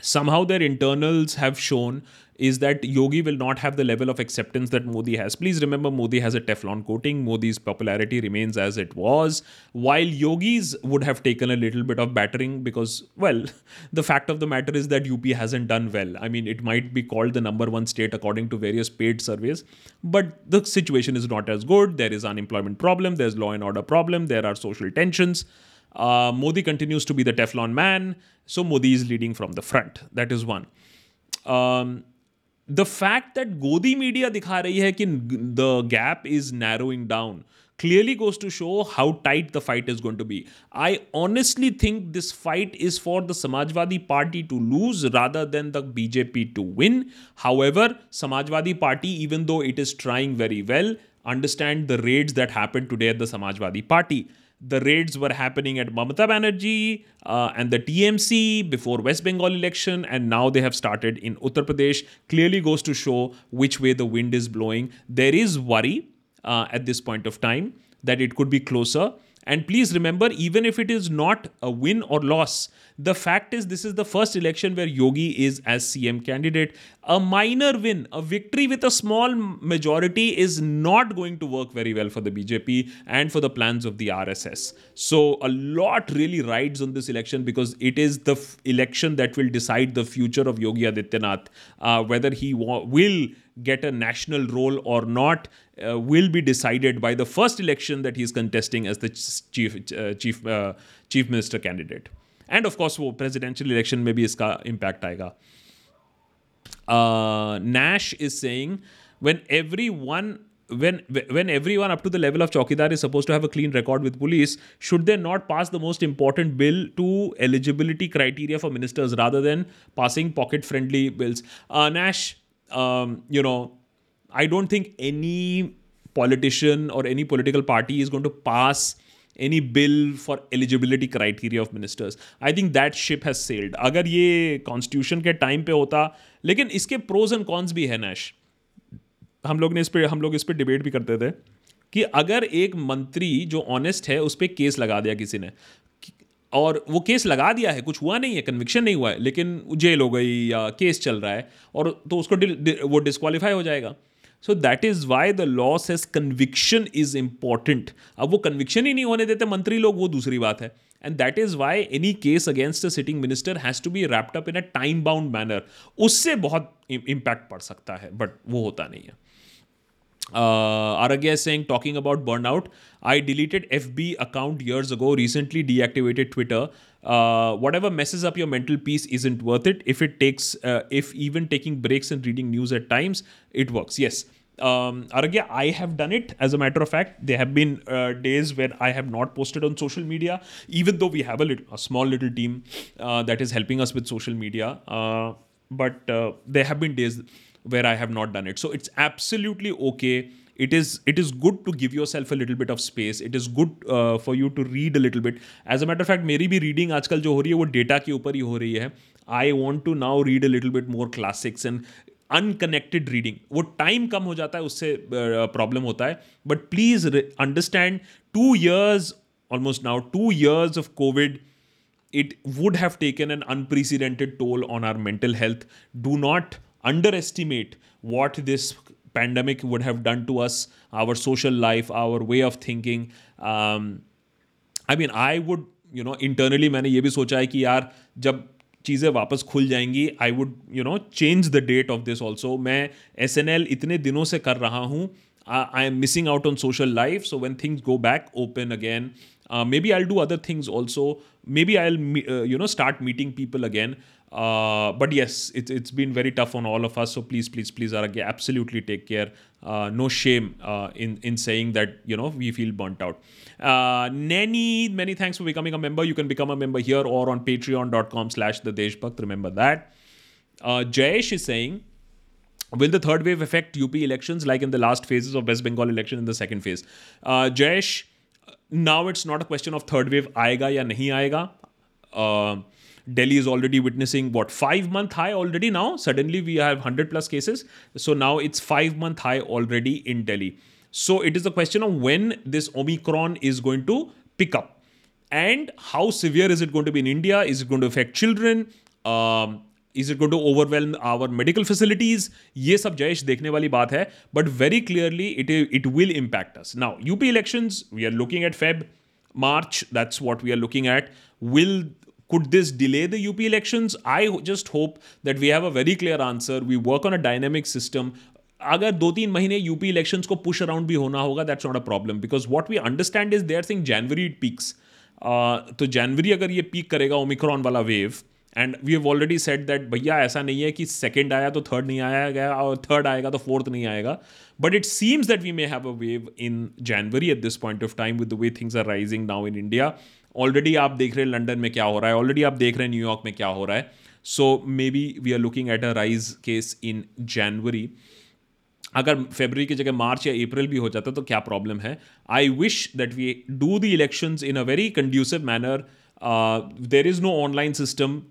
Somehow their internals have shown is that Yogi will not have the level of acceptance that Modi has. Please remember, Modi has a Teflon coating. Modi's popularity remains as it was, while Yogi's would have taken a little bit of battering because, well, the fact of the matter is that UP hasn't done well. I mean, it might be called the number one state according to various paid surveys, but the situation is not as good. There is unemployment problem. There's law and order problem. There are social tensions. Uh, Modi continues to be the Teflon man, so Modi is leading from the front. That is one. Um, the fact that Godi media दिखा रही है कि the gap is narrowing down clearly goes to show how tight the fight is going to be. I honestly think this fight is for the Samajwadi Party to lose rather than the BJP to win. However, Samajwadi Party, even though it is trying very well, understand the raids that happened today at the Samajwadi Party the raids were happening at Mamata Banerjee uh, and the TMC before West Bengal election, and now they have started in Uttar Pradesh. Clearly goes to show which way the wind is blowing. There is worry uh, at this point of time that it could be closer. And please remember, even if it is not a win or loss, the fact is this is the first election where Yogi is as CM candidate. A minor win, a victory with a small majority is not going to work very well for the BJP and for the plans of the RSS. So a lot really rides on this election because it is the f- election that will decide the future of Yogi Adityanath, uh, whether he wa- will get a national role or not uh, will be decided by the first election that he is contesting as the chief uh, chief uh, chief minister candidate and of course वो presidential election में भी इसका impact आएगा uh, Nash is saying when every one when when everyone up to the level of chowkidar is supposed to have a clean record with police should they not pass the most important bill to eligibility criteria for ministers rather than passing pocket friendly bills uh, nash um, you know i don't think any politician or any political party is going to pass any bill for eligibility criteria of ministers. I think that ship has sailed. अगर ये कॉन्स्टिट्यूशन के टाइम पे होता, लेकिन इसके प्रोज एंड कॉन्स भी है नैश हम लोग ने इस पर हम लोग इस पर डिबेट भी करते थे कि अगर एक मंत्री जो ऑनेस्ट है, उस पर केस लगा दिया किसी ने और वो केस लगा दिया है, कुछ हुआ नहीं है कन्विक्शन नहीं हुआ है, लेकिन जेल हो गई या केस चल रहा है, और तो उसको वो डिस्कालीफाई हो जाएगा। So that is why the law says conviction is important अब वो कन्विक्शन ही नहीं होने देते, मंत्री लोग, वो दूसरी बात है। And that is why any case against a sitting minister has to be wrapped up in a time bound manner उससे बहुत इम्पैक्ट पड़ सकता है बट वो होता नहीं है। Uh, Aragya is saying, talking about burnout, I deleted FB account years ago, recently deactivated Twitter. Uh, whatever messes up your mental peace isn't worth it. If it takes, uh, if even taking breaks and reading news at times, it works. Yes. Um, Aragya, I have done it. As a matter of fact, there have been uh, days where I have not posted on social media, even though we have a, little, a small little team uh, that is helping us with social media. Uh, but uh, there have been days where I have not done it. So it's absolutely okay. It is it is good to give yourself a little bit of space. It is good uh, for you to read a little bit. As a matter of fact, मेरी भी reading आजकल जो हो रही है वो डेटा के ऊपर ही हो रही है. I want to now read a little bit more classics and unconnected reading वो टाइम कम हो जाता है उससे प्रॉब्लम uh, होता है but please understand two years almost now two years of COVID it would have taken an unprecedented toll on our mental health. Do not underestimate what this pandemic would have done to us, our social life, our way of thinking. Um, I mean, I would, you know, internally मैंने ये भी सोचा है कि यार जब चीज़ें वापस खुल जाएंगी I would you know change the date of this also मैं एस एन एल इतने दिनों से कर रहा हूँ I am missing out on social life so when things go back open again maybe I'll do other things also. Maybe I'll, uh, you know, start meeting people again. uh, but yes, it, it's been very tough on all of us. So please, please, please, Aragya, absolutely take care. Uh, no shame uh, in in saying that you know we feel burnt out. Uh, many thanks for becoming a member. You can become a member here or on Patreon.com/slash The Deshbhakt. Remember that. Uh, Jayesh is saying. Will the third wave affect UP elections like in the last phases of West Bengal election in the second phase? Uh, Jayesh, now it's not a question of third wave aega ya nahi aega. Uh, Uh, Delhi is already witnessing what five month high already now. Suddenly we have 100 plus cases. So now it's five month high already in Delhi. So it is a question of when this Omicron is going to pick up and how severe is it going to be in India? Is it going to affect children? Um, is it going to overwhelm our medical facilities? ये सब जयेश देखने वाली बात है but very clearly it it will impact us. Now UP elections we are looking at Feb, March. That's what we are looking at. Will could this delay the UP elections? I just hope that we have a very clear answer. We work on a dynamic system. अगर दो तीन महीने यूपी इलेक्शंस को पुश अराउंड भी होना होगा that's not a problem because what we understand is there thing January it peaks तो जनवरी अगर ये पीक करेगा ओमिक्रॉन वाला wave and we have already set that भैया ऐसा नहीं है कि सेकेंड आया तो थर्ड नहीं आया गया, और थर्ड आएगा तो फोर्थ नहीं आएगा but it seems that we may have a wave in January at this point of time with the way things are rising now in India already आप देख रहे हैं लंडन में क्या हो रहा है। ऑलरेडी आप देख रहे हैं न्यूयॉर्क में क्या हो रहा है। So maybe we are looking at a rise case in January अगर फेबररी की जगह मार्च या अप्रैल भी हो जाता तो क्या प्रॉब्लम है? I wish that we do the election in a very conducive manner there is no online system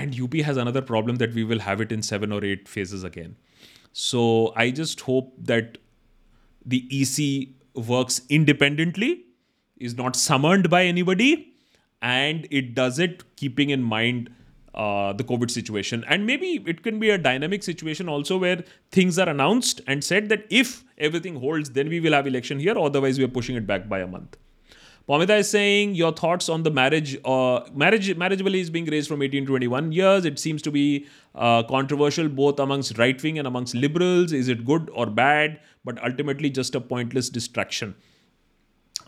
and UP has another problem that we will have it in seven or eight phases again. So, I just hope that the EC works independently. Is not summoned by anybody and it does it keeping in mind uh, the COVID situation. And maybe it can be a dynamic situation also where things are announced and said that if everything holds, then we will have election here. Otherwise, we are pushing it back by a month. Pamita is saying your thoughts on the marriage. Uh, marriage marriageability is being raised from 18 to 21 years. It seems to be uh, controversial both amongst right wing and amongst liberals. Is it good or bad? But ultimately, just a pointless distraction.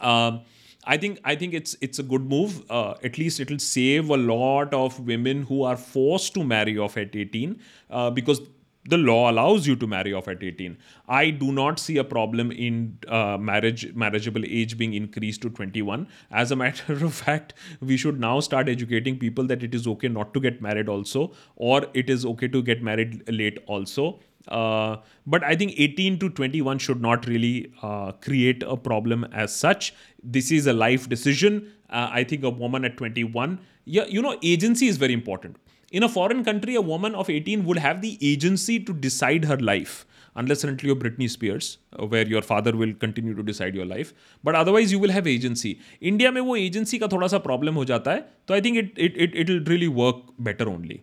Um, I think I think it's it's a good move. Uh, at least it'll save a lot of women who are forced to marry off at 18 uh, because the law allows you to marry off at 18 i do not see a problem in uh, marriage marriageable age being increased to 21 as a matter of fact we should now start educating people that it is okay not to get married also or it is okay to get married late also uh, but I think 18 to 21 should not really uh, create a problem as such. This is a life decision. Uh, I think a woman at 21, yeah, you know, agency is very important in a foreign country, a woman of 18 would have the agency to decide her life, unless and until you're Britney Spears, uh, where your father will continue to decide your life. But otherwise, you will have agency. India में वो agency का थोड़ा सा problem हो जाता है, तो I think it it it it'll really work better only.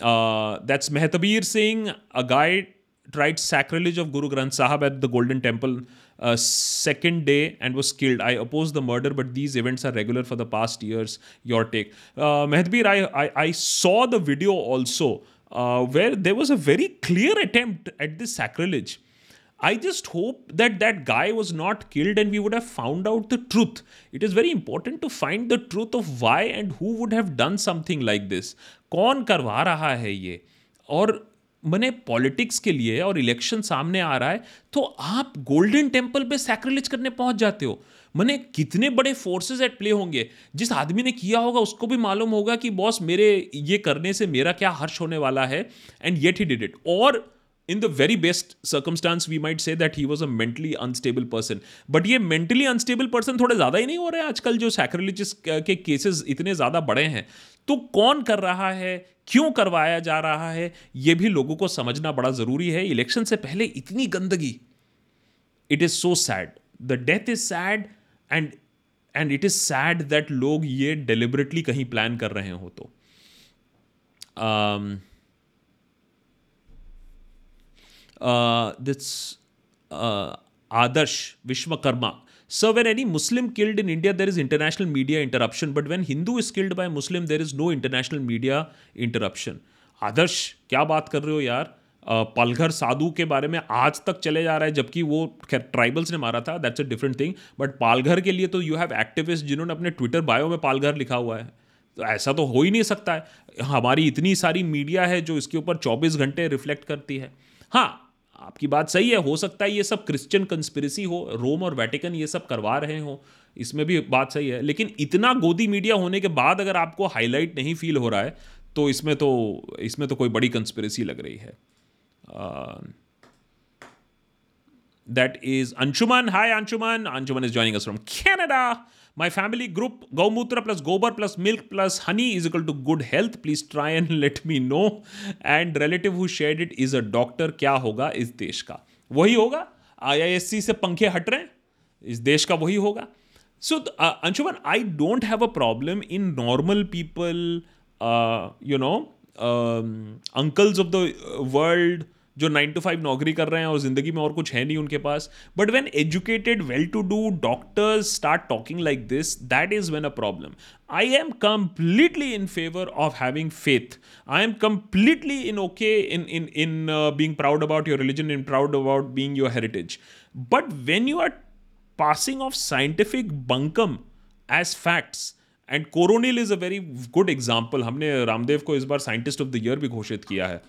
Uh, that's Mehtabir Singh, a guy tried sacrilege of Guru Granth Sahib at the Golden Temple uh, second day and was killed. I oppose the murder, but these events are regular for the past years. Your take. Uh, Mehtabir, I, I, I saw the video also uh, where there was a very clear attempt at this sacrilege. I just hope that that guy was not killed and we would have found out the truth. It is very important to find the truth of why and who would have done something like this. कौन करवा रहा है ये? और मैंने पॉलिटिक्स के लिए और इलेक्शन सामने आ रहा है तो आप गोल्डन टेंपल पे सैक्रिलेज करने पहुँच जाते हो। मैंने कितने बड़े फोर्सेस एट प्ले होंगे। जिस आदमी ने किया होगा, उसको भी मालूम होगा कि बॉस मेरे ये करने से मेरा क्या हर्ष होने वाला है and yet he did it और in the very best circumstance we might say that he was a mentally unstable person but ये मेंटली अनस्टेबल पर्सन थोड़े ज़्यादा ही नहीं हो रहे आजकल, जो सैक्रिलिजिस के केसेस इतने ज़्यादा बड़े हैं। तो कौन कर रहा है? क्यों करवाया जा रहा है? यह भी लोगों को समझना बड़ा ज़रूरी है। इलेक्शन से पहले इतनी गंदगी। It is so sad the death is sad and and it is sad that लोग ये डिलिबरेटली कहीं प्लान कर रहे हो तो। It's Adarsh Vishwakarma So when any Muslim killed in India, there is international media interruption. But when Hindu is killed by Muslim, there is no international media interruption. Adarsh क्या बात कर रहे हो यार पलघर साधु के बारे में आज तक चले जा रहा है जबकि वो खैर ट्राइबल्स ने मारा था that's a different thing but Palghar के लिए तो यू हैव एक्टिविस्ट जिन्होंने अपने ट्विटर बायो में पालघर लिखा हुआ है तो ऐसा तो हो ही नहीं सकता है। हमारी इतनी सारी मीडिया है जो इसके ऊपर 24 घंटे रिफ्लेक्ट करती है। हाँ आपकी बात सही है, हो सकता है ये सब क्रिश्चियन कंस्पिरसी हो रोम और वेटिकन ये सब करवा रहे हो, इसमें भी बात सही है, लेकिन इतना गोदी मीडिया होने के बाद अगर आपको हाईलाइट नहीं फील हो रहा है तो इसमें तो इसमें तो कोई बड़ी कंस्पिरसी लग रही है। That is Anshuman hi Anshuman Anshuman is joining us from Canada my family group गौमूत्र प्लस गोबर plus milk plus honey is equal to good health please try and let me know and relative who shared it is a doctor क्या होगा इस देश का वही होगा? आई आई एस सी से पंखे हट रहे हैं। इस देश का वही होगा। So Anshuman I don't have a problem in normal people you know uncles of the world जो नाइन टू फाइव नौकरी कर रहे हैं और ज़िंदगी में और कुछ है नहीं उनके पास। But when educated well to do doctors start talking like this that is when a problem I am completely in favour of having faith I am completely in okay in in in being proud about your religion in proud about being your heritage but when you are passing off scientific bunkum as facts and Coronil is a very good example हमने रामदेव को इस बार साइंटिस्ट ऑफ़ द ईयर भी घोषित किया है।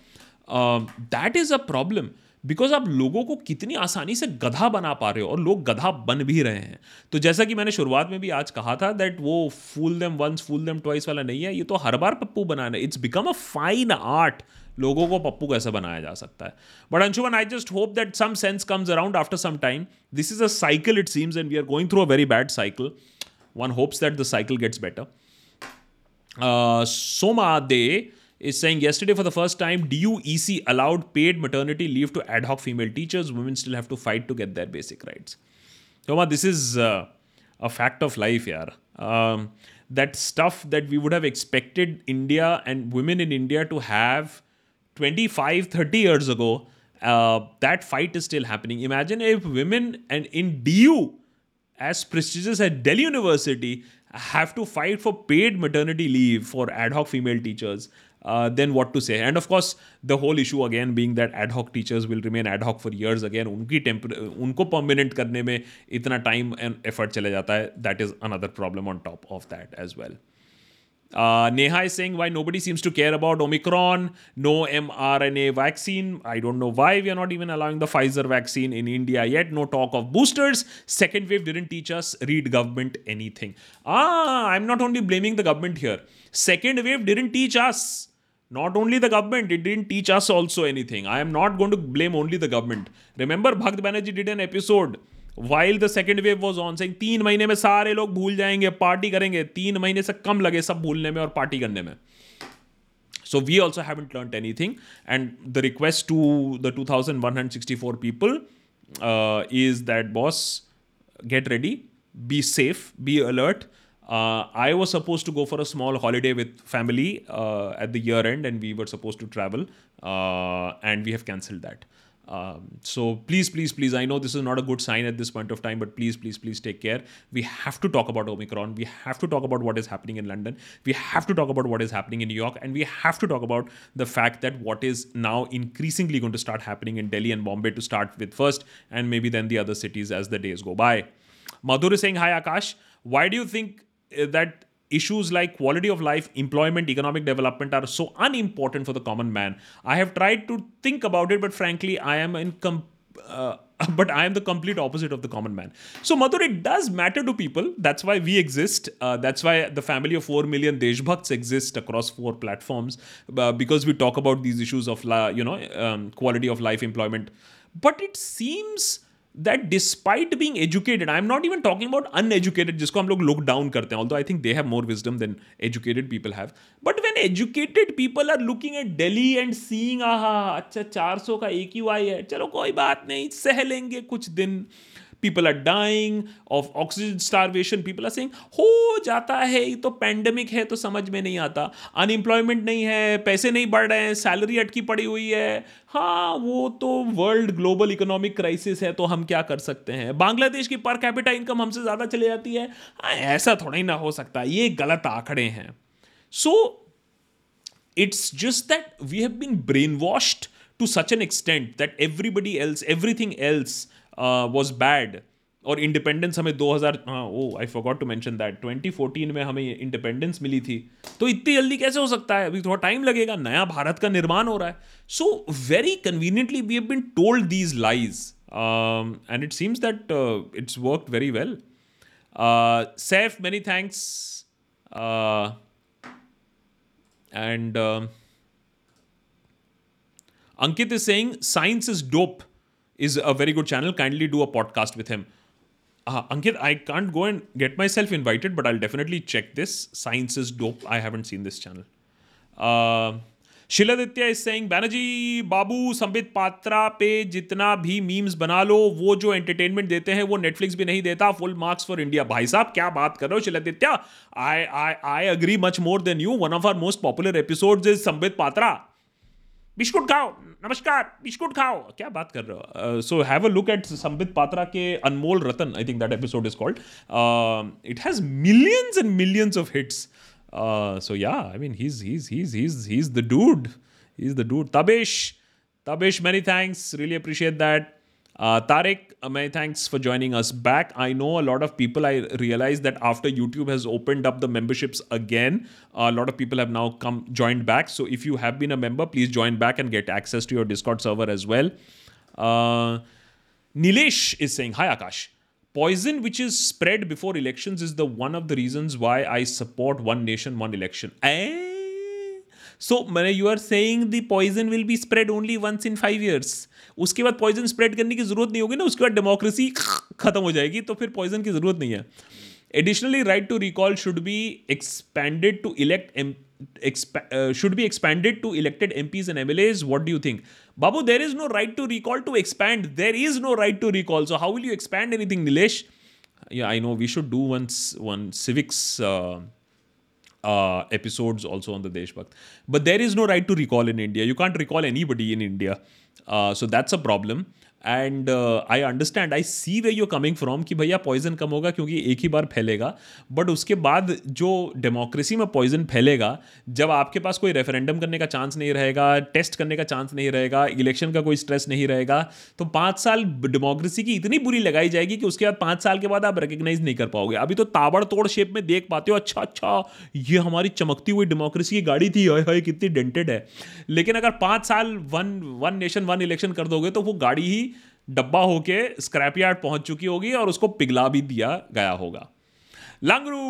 That is a problem because आप लोगों को कितनी आसानी से गधा बना पा रहे हो और लोग गधा बन भी रहे हैं। तो जैसा कि मैंने शुरुआत में भी आज कहा था दैट वो fool them once fool them twice वाला नहीं है। ये तो हर बार पप्पू बनाना it's become a fine art लोगों को पप्पू कैसे बनाया जा सकता है। But Anshuman I just hope that some sense comes around after some time this is a cycle it seems and we are going through a very bad cycle one hopes that the cycle gets better Soma Dey is saying yesterday for the first time DUEC allowed paid maternity leave to ad hoc female teachers. Women still have to fight to get their basic rights. Toma, this is uh, a fact of life, yeah. Um, that stuff that we would have expected India and women in India to have 25, 30 years ago, uh, that fight is still happening. Imagine if women and in DU, as prestigious as Delhi University, have to fight for paid maternity leave for ad hoc female teachers Then what to say and of course the whole issue again being that ad hoc teachers will remain ad hoc for years again उनकी टेम्पर उनको परमानेंट करने में इतना टाइम एंड एफर्ट चले जाता है that is another problem on top of that as well Uh, Neha is saying why nobody seems to care about Omicron, no mRNA vaccine. I don't know why we are not even allowing the Pfizer vaccine in India yet. No talk of boosters. Second wave didn't teach us, read government anything. Ah, I'm not only blaming the government here. Second wave didn't teach us. Not only the government, it didn't teach us also anything. I am not going to blame only the government. Remember, Bhakt Banerjee did an episode while the second wave was on saying तीन महीने में सारे लोग भूल जाएंगे पार्टी करेंगे तीन महीने से कम लगे सब भूलने में और पार्टी करने में So we also haven't learned anything. And the request to the 2,164 people uh, is that boss, get ready, be safe, be alert. Uh, I was supposed to go for a small holiday with family uh, at the year end, and we were supposed to travel, uh, and we have cancelled that. Um, so please, please, please, I know this is not a good sign at this point of time, but please, please, please take care. We have to talk about Omicron. We have to talk about what is happening in London. We have to talk about what is happening in New York. And we have to talk about the fact that what is now increasingly going to start happening in Delhi and Bombay to start with first, and maybe then the other cities as the days go by. Madhur is saying, Hi Akash, why do you think that issues like quality of life, employment, economic development are so unimportant for the common man. I have tried to think about it, but frankly, I am in. Com- uh, but I am the complete opposite of the common man. So, Madhur, it does matter to people. That's why we exist. Uh, that's why the family of 4 million Deshbhakts exist across four platforms uh, because we talk about these issues of, la- you know, um, quality of life, employment. But it seems that despite being educated, I'm not even talking about uneducated, जिसको हम लोग look down करते हैं, although I think they have more wisdom than educated people have. But when educated people are looking at Delhi and seeing, aha, अच्छा 400 का AQI है, चलो कोई बात नहीं, सह लेंगे कुछ दिन people are dying of oxygen starvation people are saying, हो जाता है तो पैंडमिक है तो समझ में नहीं आता। अनएम्प्लॉयमेंट नहीं है, पैसे नहीं बढ़ रहे हैं सैलरी अटकी पड़ी हुई है। हाँ वो तो वर्ल्ड ग्लोबल इकोनॉमिक क्राइसिस है तो हम क्या कर सकते हैं? बांग्लादेश की पर कैपिटा इनकम हमसे ज़्यादा चले जाती है। हाँ ऐसा थोड़ा ही ना हो सकता। ये गलत आंकड़े हैं। So it's just that we have been brain brainwashed to such an extent that everybody else, everything else was bad और इंडिपेंडेंस हमें 2000 हाँ ओ I forgot to mention that 2014 में हमें इंडिपेंडेंस मिली थी। तो इतनी जल्दी कैसे हो सकता है? अभी थोड़ा टाइम लगेगा। नया भारत का निर्माण हो रहा है। So very conveniently we have been told these lies and it seems that it's work very well Saif many thanks and Ankit is saying science is dope is a very good channel. Kindly do a podcast with him. Uh, Ankit, I can't go and get myself invited, but I'll definitely check this. Science is dope. I haven't seen this channel. Uh, Shiladitya is saying Banerjee babu Sambit Patra पे जितना भी मीम्स बना लो वो जो एंटरटेनमेंट देते हैं वो नेटफ्लिक्स भी नहीं देता फुल मार्क्स फॉर इंडिया भाई साहब क्या बात कर रहे हो Shiladitya I I I agree much more than you one of our most popular episode is Sambit Patra biscuit खाओ नमस्कार, बिस्कुट खाओ। क्या बात कर रहे हो? So have a look at Sambit Patra के अनमोल रतन I think that episode is called it has millions and millions of hits so yeah I mean he's he's he's he's he's the dude he's the dude Tabesh Tabesh many thanks really appreciate that. Uh, Tariq, uh, many thanks for joining us back. I know a lot of people, I realize that after YouTube has opened up the memberships again, a lot of people have now come joined back. So if you have been a member, please join back and get access to your Discord server as well. Uh, Nilesh is saying, Hi Akash. Poison which is spread before elections is the one of the reasons why I support one nation, one election. Eh? So मैंने you are saying the poison will be spread only once in five years उसके बाद पॉइजन स्प्रेड करने की ज़रूरत नहीं होगी ना, उसके बाद डेमोक्रेसी खत्म हो जाएगी तो फिर पॉइजन की ज़रूरत नहीं है। Additionally right to recall should be expanded to elect M should be expanded to elected M Ps and M L As what do think Babu there is no right to recall to expand there is no right to recall so how will you expand anything Nilesh I know we should do one civics uh, episodes also on the Deshbhakt. But there is no right to recall in India. You can't recall anybody in India. Uh, so that's a problem. And I understand I see where you coming from कि भैया पॉइजन कम होगा क्योंकि एक ही बार फैलेगा। बट उसके बाद जो डेमोक्रेसी में पॉइजन फैलेगा, जब आपके पास कोई रेफरेंडम करने का चांस नहीं रहेगा टेस्ट करने का चांस नहीं रहेगा इलेक्शन का कोई स्ट्रेस नहीं रहेगा तो पाँच साल डेमोक्रेसी की इतनी बुरी लगाई जाएगी कि उसके बाद पाँच साल के बाद आप रिकग्नाइज नहीं कर पाओगे। अभी तो ताबड़तोड़ शेप में देख पाते हो अच्छा अच्छा ये हमारी चमकती हुई डेमोक्रेसी की गाड़ी थी, हाय हाय, कितनी डेंटेड है। लेकिन अगर पाँच साल one one nation one election कर दोगे तो वो गाड़ी ही डब्बा होके स्क्रैप यार्ड पहुँच चुकी होगी और उसको पिघला भी दिया गया होगा। Langru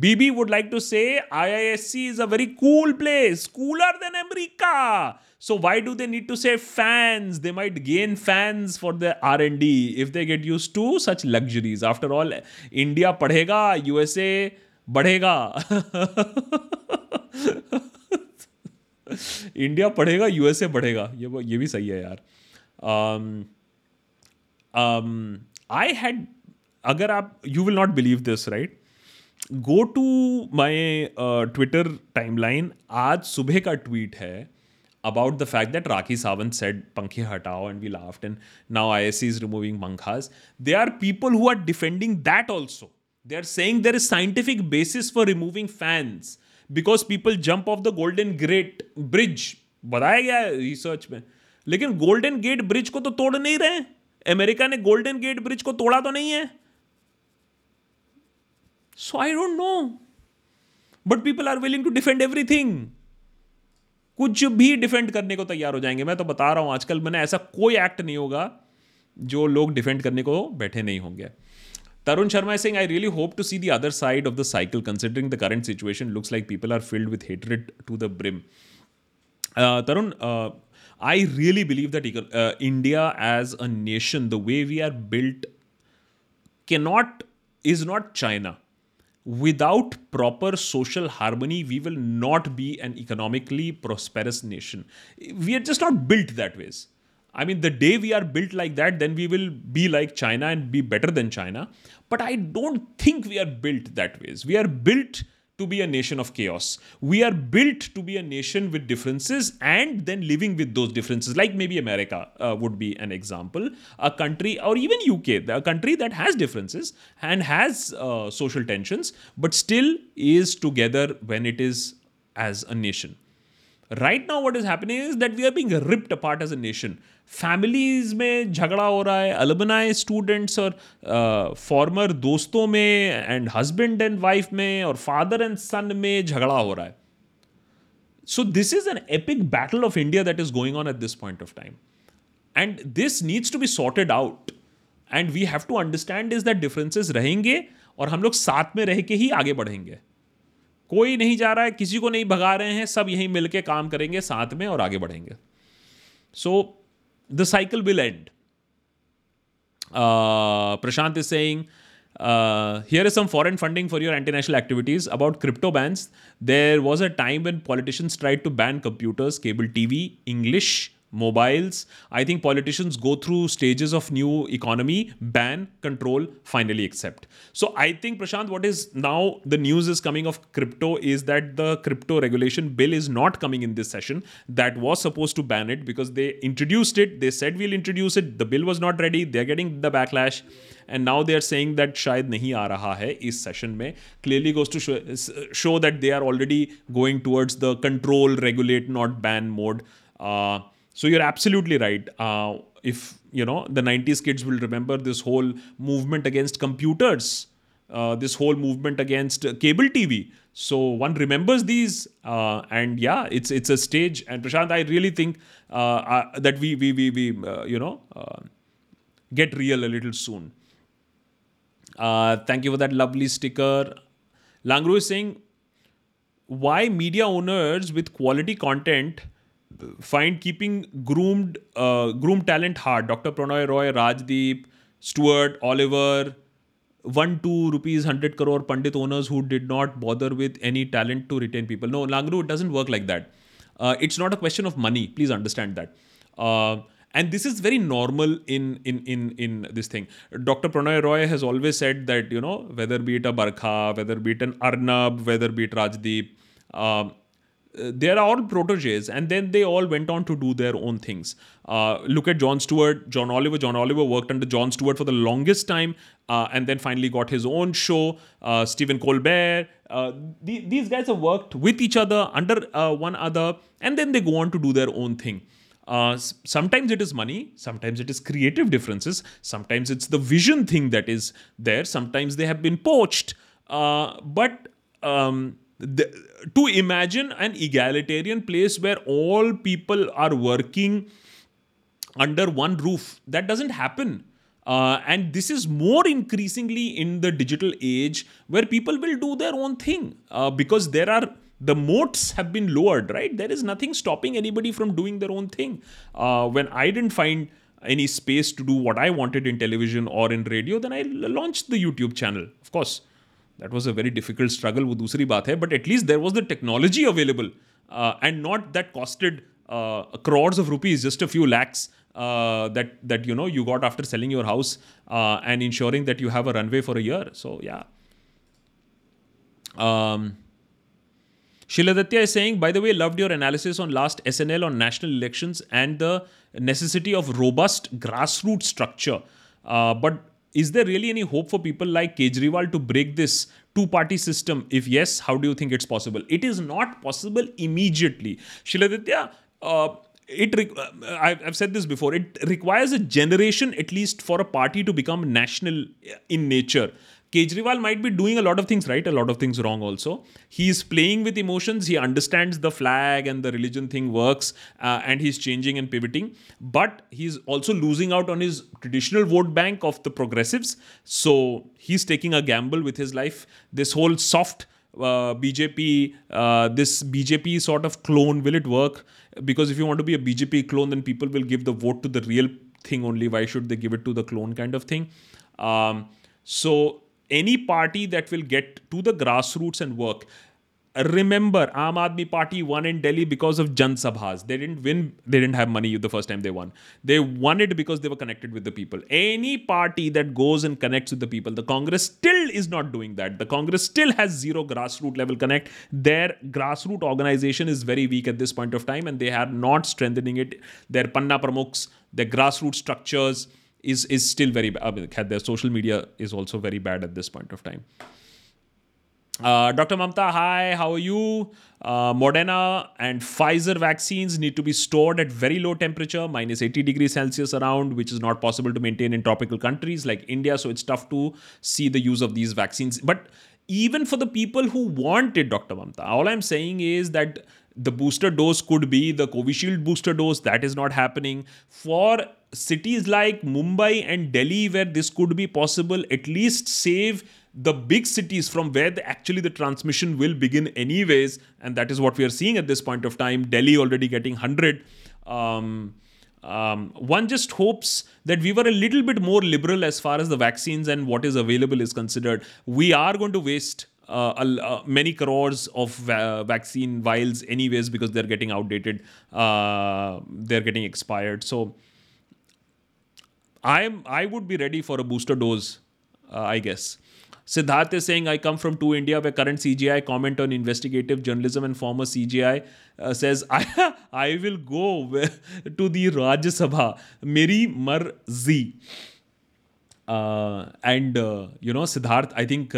BB would like to say I I S C is a very cool place cooler than America so why do they need to say fans they might gain fans for the R and D if they get use to such luxuries after all India पढ़ेगा यूएसए बढ़ेगा। इंडिया पढ़ेगा यूएसए बढ़ेगा। ये ये भी सही है यार। um, आई हैड अगर आप you will not believe this right go to my Twitter timeline आज सुबह का ट्वीट है about the fact that Rakhi Sawant said पंखे हटाओ and we laughed and now I S C is removing मंखास they are people who are defending that also they are saying there is scientific basis for removing fans because people jump off the golden great bridge बताया गया है रिसर्च में। लेकिन गोल्डन गेट ब्रिज को तो तोड़ नहीं रहे हैं। अमेरिका ने गोल्डन गेट ब्रिज को तोड़ा तो नहीं है? So I don't know but people are willing to defend everything कुछ भी डिफेंड करने को तैयार हो जाएँगे। मैं तो बता रहा हूँ, आजकल मैंने ऐसा कोई एक्ट नहीं होगा जो लोग डिफेंड करने को बैठे नहीं होंगे। Tarun Sharma Singh I really hope to see the other side of the cycle considering the current situation looks like people are filled with hatred to the brim Tarun I really believe that uh, India as a nation, the way we are built, cannot, is not China. Without proper social harmony, we will not be an economically prosperous nation. We are just not built that ways. I mean, the day we are built like that, then we will be like China and be better than China. But I don't think we are built that ways. We are built to be a nation of chaos. We are built to be a nation with differences and then living with those differences, like maybe America uh, would be an example. A country, or even UK, a country that has differences and has uh, social tensions, but still is together when it is as a nation. Right now, what is happening is that we are being ripped apart as a nation families में झगड़ा हो रहा है अलबनाए स्टूडेंट्स और फॉर्मर uh, दोस्तों में एंड हस्बैंड एंड वाइफ में और फादर एंड सन में झगड़ा हो रहा है. So this is an epic battle of India that is going on at this point of time and this needs to be sorted out and we have to understand is that differences रहेंगे और हम लोग साथ में रह के ही आगे बढ़ेंगे. कोई नहीं जा रहा है किसी को नहीं भगा रहे हैं सब यहीं मिलके काम करेंगे साथ में और आगे बढ़ेंगे so the cycle will end. Uh, Prashant is uh, here is some foreign funding for your anti-national activities about crypto bans. There was a time when politicians tried to ban computers, cable TV, English, mobiles. I think politicians go through stages of new economy, ban, control, finally accept. So I think Prashant, what is now the news is coming of crypto is that the crypto regulation bill is not coming in this session. That was supposed to ban it because they introduced it. They said we'll introduce it. The bill was not ready. They're getting the backlash. And now they are saying that shayad nahi aa raha hai is session mein. Clearly goes to show, uh, show that they are already going towards the control, regulate, not ban mode. Uh, so you're absolutely right. Uh, if you know the 90s kids will remember this whole movement against computers, uh, this whole movement against cable TV. So one remembers these, uh, and yeah, it's it's a stage. And Prashant, I really think uh, uh, that we we we, we uh, you know get real a little soon. thank you for that lovely sticker. Langru is saying, why media owners with quality content find keeping groomed uh, groomed talent hard. Dr. Prannoy Roy, Rajdeep, Stuart, Oliver, one two rupees hundred crore Pandit owners who did not bother with any talent to retain people. No, Langru, it doesn't work like that. Uh, it's not a question of money. Please understand that. Uh, and this is very normal in in in in this thing. Dr. Prannoy Roy has always said that you know whether be it a Barkha, whether be it an Arnab, whether be it Rajdeep. Uh, they're all proteges, and then they all went on to do their own things. Uh, look at John Stewart, John Oliver. John Oliver worked under John Stewart for the longest time, uh, and then finally got his own show. Uh, Stephen Colbert. Uh, the, these guys have worked with each other under uh, one other, and then they go on to do their own thing. Uh, sometimes it is money, sometimes it is creative differences, sometimes it's the vision thing that is there, sometimes they have been poached. Uh, but um, the, to imagine an egalitarian place where all people are working under one roof, that doesn't happen. Uh, and this is more increasingly in the digital age where people will do their own thing uh, because there are the moats have been lowered, right? There is nothing stopping anybody from doing their own thing. Uh, when I didn't find any space to do what I wanted in television or in radio, then I launched the YouTube channel. Of course, that was a very difficult struggle. वो दूसरी बात है, but at least there was the technology available, uh, and not that costed uh, crores of rupees, just a few lakhs. Uh, that that you know you got after selling your house uh, and ensuring that you have a runway for a year. So yeah. Um, Shiladitya is saying, by the way, loved your analysis on last SNL on national elections and the necessity of robust grassroots structure. Uh, but is there really any hope for people like Kejriwal to break this two party system? If yes, how do you think it's possible? It is not possible immediately. Shiladitya, uh, it uh, I've said this before. It requires a generation at least for a party to become national in nature. Kejriwal might be doing a lot of things right, a lot of things wrong also. He's playing with emotions. He understands the flag and the religion thing works uh, and he's changing and pivoting. But he's also losing out on his traditional vote bank of the progressives. So he's taking a gamble with his life. This whole soft uh, BJP, uh, this BJP sort of clone, will it work? Because if you want to be a BJP clone, then people will give the vote to the real thing only. Why should they give it to the clone kind of thing? Um, so any party that will get to the grassroots and work. Remember, Aam Aadmi Party won in Delhi because of Jan Sabhas. They didn't win, they didn't have money the first time they won. They won it because they were connected with the people. Any party that goes and connects with the people, the Congress still is not doing that. The Congress still has zero grassroots level connect. Their grassroots organization is very weak at this point of time and they are not strengthening it. Their Panna Pramukhs, their grassroots structures, is is still very bad. I mean, their social media is also very bad at this point of time. Uh, Dr. Mamta, hi, how are you? Uh, Moderna and Pfizer vaccines need to be stored at very low temperature, minus 80 degrees Celsius around, which is not possible to maintain in tropical countries like India. So it's tough to see the use of these vaccines. But even for the people who want it, Dr. Mamta, all I'm saying is that the booster dose could be the Covishield booster dose. That is not happening. For cities like Mumbai and Delhi, where this could be possible, at least save the big cities from where the, actually the transmission will begin, anyways. And that is what we are seeing at this point of time. Delhi already getting 100. Um, um, one just hopes that we were a little bit more liberal as far as the vaccines and what is available is considered. We are going to waste uh, uh, many crores of va- vaccine vials anyways because they're getting outdated uh, they're getting expired so i'm i would be ready for a booster dose uh, i guess Siddharth is saying, I come from 2India, where current CGI comment on investigative journalism and former CGI uh, says, I, I will go to the Rajya Sabha. Meri marzi. Uh, and, uh, you know, Siddharth, I think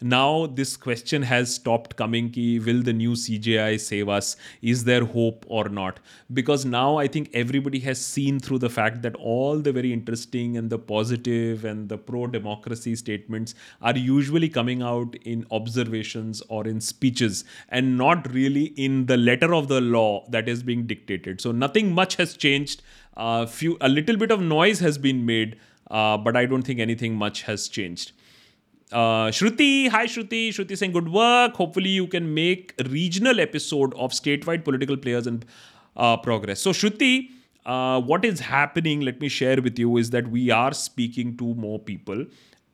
now this question has stopped coming ki will the new cgi save us? Is there hope or not? Because now i think everybody has seen through the fact that all the very interesting and the positive and the pro democracy statements are usually coming out in observations or in speeches and not really in the letter of the law that is being dictated. So nothing much has changed. Uh, few a little bit of noise has been made uh, but i don't think anything much has changed uh, Shruti, hi Shruti. Shruti saying good work. Hopefully you can make a regional episode of statewide political players and uh, progress. So Shruti, uh, what is happening? Let me share with you is that we are speaking to more people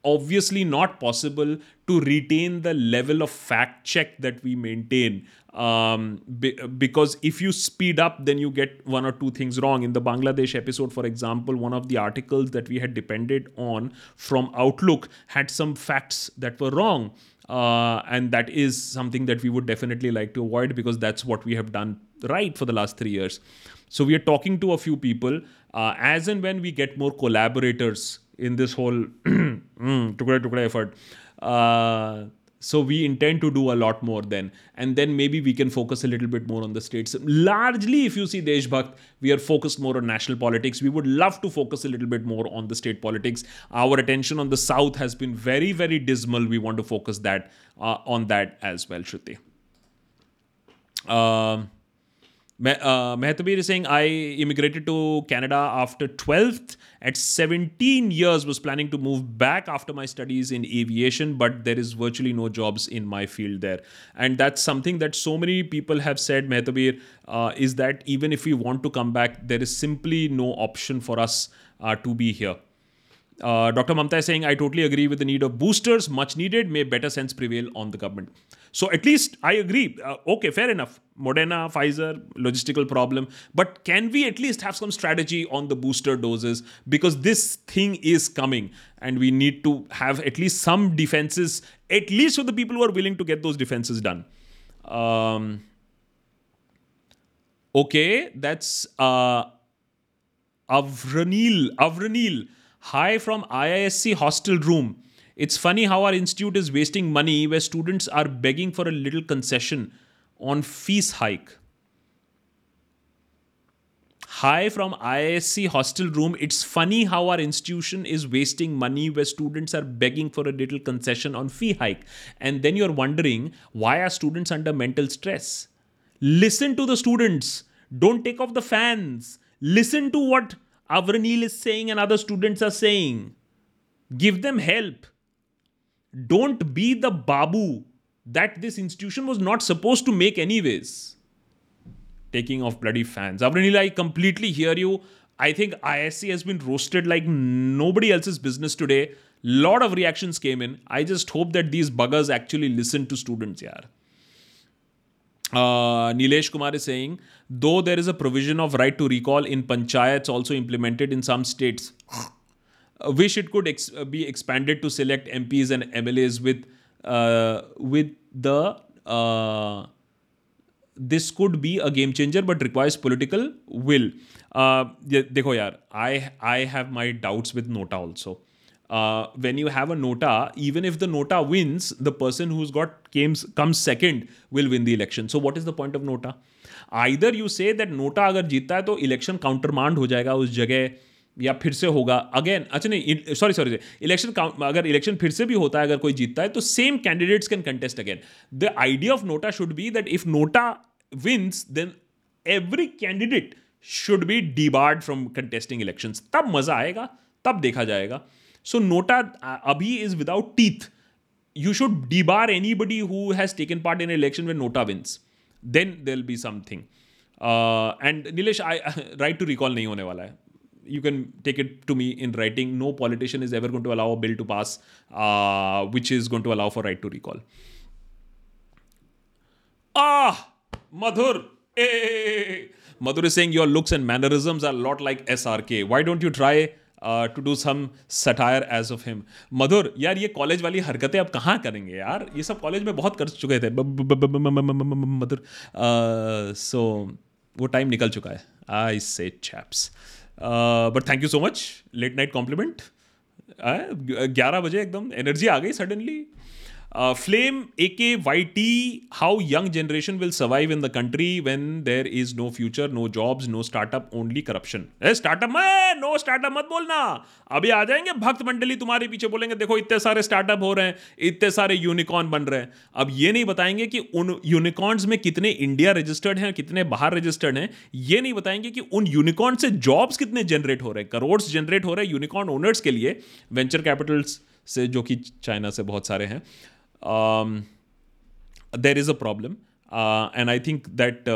obviously not possible to retain the level of fact check that we maintain um, be, because if you speed up then you get one or two things wrong in the bangladesh episode for example one of the articles that we had depended on from outlook had some facts that were wrong Uh, and that is something that we would definitely like to avoid because that's what we have done right for the last three years. So we are talking to a few people uh, as and when we get more collaborators in this whole mm, tukda tukda effort. Uh, so we intend to do a lot more then. And then maybe we can focus a little bit more on the states. Largely, if you see Deshbhakt, we are focused more on national politics. We would love to focus a little bit more on the state politics. Our attention on the south has been very, very dismal. We want to focus that uh, on that as well, Shruti. Um, uh, is saying, I immigrated to Canada after 12th. At 17 years, was planning to move back after my studies in aviation, but there is virtually no jobs in my field there. And that's something that so many people have said, Mehatabir, uh, is that even if we want to come back, there is simply no option for us uh, to be here. Uh, Dr. Mamta is saying, I totally agree with the need of boosters, much needed, may better sense prevail on the government. So at least I agree. Uh, okay, fair enough. Moderna, Pfizer, logistical problem. But can we at least have some strategy on the booster doses? Because this thing is coming and we need to have at least some defenses, at least for the people who are willing to get those defenses done. Um, okay, that's uh, Avranil. Avranil. Hi from IISc hostel room. It's funny how our institute is wasting money where students are begging for a little concession on fees hike. Hi from IISc hostel room. It's funny how our institution is wasting money where students are begging for a little concession on fee hike. And then you're wondering why are students under mental stress? Listen to the students. Don't take off the fans. Listen to what Avranil is saying and other students are saying. Give them help. Don't be the babu that this institution was not supposed to make, anyways. Taking off bloody fans. Avranil, I completely hear you. I think IISc has been roasted like nobody else's business today. Lot of reactions came in. I just hope that these buggers actually listen to students, yaar. Uh, Nilesh Kumar is saying, though there is a provision of right to recall in panchayats also implemented in some states, wish it could ex- be expanded to select MPs and MLAs with uh, with the uh, this could be a game changer but requires political will uh, देखो यार I I have my doubts with Nota also uh, when you have a nota, even if the nota wins, the person who's got comes comes second will win the election. So what is the point of nota? Either you say that nota अगर जीतता है तो इलेक्शन काउंटरमांड हो जाएगा उस जगह या फिर से होगा अगेन अच्छा नहीं सॉरी सॉरी इलेक्शन अगर इलेक्शन फिर से भी होता है अगर कोई जीतता है तो same candidates can contest again the idea of NOTA should be that if NOTA wins then every candidate should be debarred from contesting election तब मज़ा आएगा तब देखा जाएगा सो नोटा अभी is without teeth you should debar who has taken part in an election when Nota wins. Then there'll be something. Uh, and Nilesh, I right to recall nahi hone wala hai. You can take it to me in writing. No politician is ever going to allow a bill to pass uh, which is going to allow for right to recall. Ah, Madhur. Hey. Madhur is saying your looks and mannerisms are a lot like SRK. Why don't you try to do some satire as of him Madhur यार ये कॉलेज वाली हरकतें अब कहाँ करेंगे यार ये सब कॉलेज में बहुत कर चुके थे मधुर सो वो टाइम निकल चुका है I say chaps but thank you so much late night compliment ग्यारह बजे एकदम एनर्जी आ गई suddenly Uh, Flame AKYT How young generation will survive in the country when there is no future, no jobs, no startup, only corruption. ए स्टार्टअप में नो स्टार्टअप मत बोलना। अभी आ जाएँगे भक्त मंडली तुम्हारे पीछे बोलेंगे देखो इतने सारे स्टार्टअप हो रहे हैं इतने सारे यूनिकॉर्न बन रहे हैं। अब ये नहीं बताएँगे कि उन यूनिकॉर्न्स में कितने इंडिया रजिस्टर्ड हैं कितने बाहर रजिस्टर्ड हैं। ये नहीं बताएँगे कि उन यूनिकॉर्न से जॉब्स कितने जनरेट हो रहे हैं करोड़ जनरेट हो रहे हैं यूनिकॉर्न ओनर्स के लिए। वेंचर कैपिटल्स से जो कि चाइना से बहुत सारे हैं। Um, there is a problem. Uh, and i think that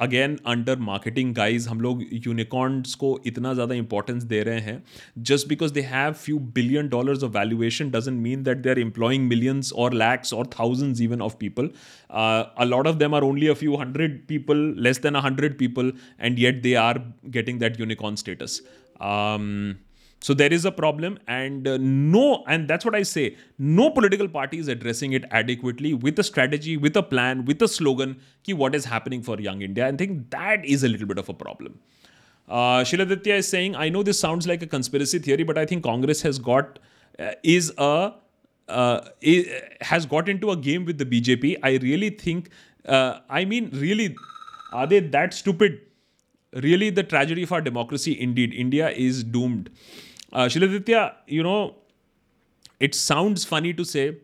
again under marketing guys हम लोग यूनिकॉर्न्स को इतना ज़्यादा इंपॉर्टेंस दे रहे हैं। Just because they have few billion dollars of valuation doesn't mean that they are employing millions और लैक्स और thousands even of people a lot of them are only a few hundred people less than a hundred people and yet they are getting that unicorn status So there is a problem, and uh, no, and that's what I say. No political party is addressing it adequately with a strategy, with a plan, with a slogan. Ki what is happening for young India? I think that is a little bit of a problem. Uh, Shiladitya is saying, I know this sounds like a conspiracy theory, but I think Congress has got uh, is a uh, is, has got into a game with the BJP. I really think. Uh, I mean, really, are they that stupid? Really, the tragedy of our democracy. Indeed, India is doomed. Uh, Shiladitya, you know, it sounds funny to say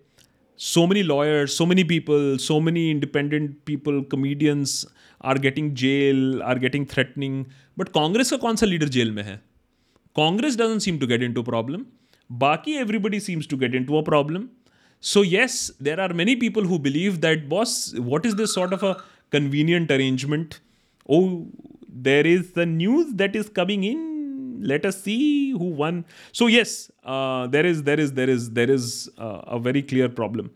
so many lawyers, so many people, so many independent people, comedians are getting jail, are getting threatening. But Congress का कौन सा leader जेल में है Congress doesn't seem to get into problem. Baki everybody seems to get into a problem. So yes, there are many people who believe that boss, what is this sort of a convenient arrangement? Oh, there is the news that is coming in let us see who won. So yes, uh, there is there is there is there is uh, a very clear problem.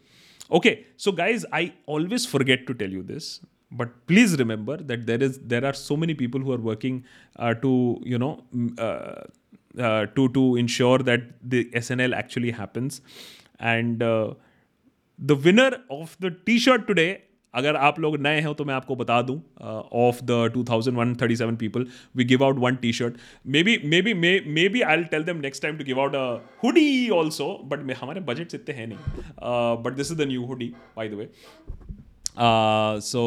Okay, so guys, I always forget to tell you this, but please remember that there is there are so many people who are working uh, to you know uh, uh, to to ensure that the SNL actually happens, and uh, the winner of the T-shirt today अगर आप लोग नए हैं तो मैं आपको बता दूँ of the two thousand one thirty seven people we give out one T shirt maybe maybe maybe I tell them next time to give out hoodie also but हमारे बजट इतने हैं नहीं but this is the new hoodie by the way so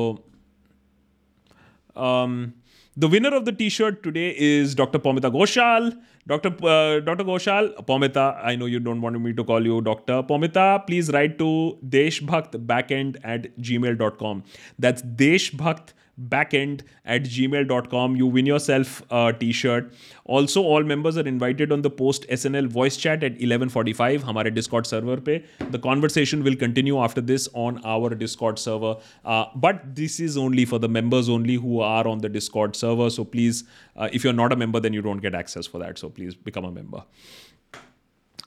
the winner of the T-shirt today is Dr. Pomita Goshal. Dr. Uh, Dr. Goshal, Pomita, I know you don't want me to call you Dr. Pomita. Please write to deshbhaktbackend at gmail.com. That's deshbhakt backend at gmail.com. You win yourself a t-shirt. Also, all members are invited on the post SNL voice chat at 11:45 हमारे Discord server पे. The conversation will continue after this on our Discord server. Uh, but this is only for the members only who are on the Discord server. So please, uh, if you're not a member, then you don't get access for that. So please become a member.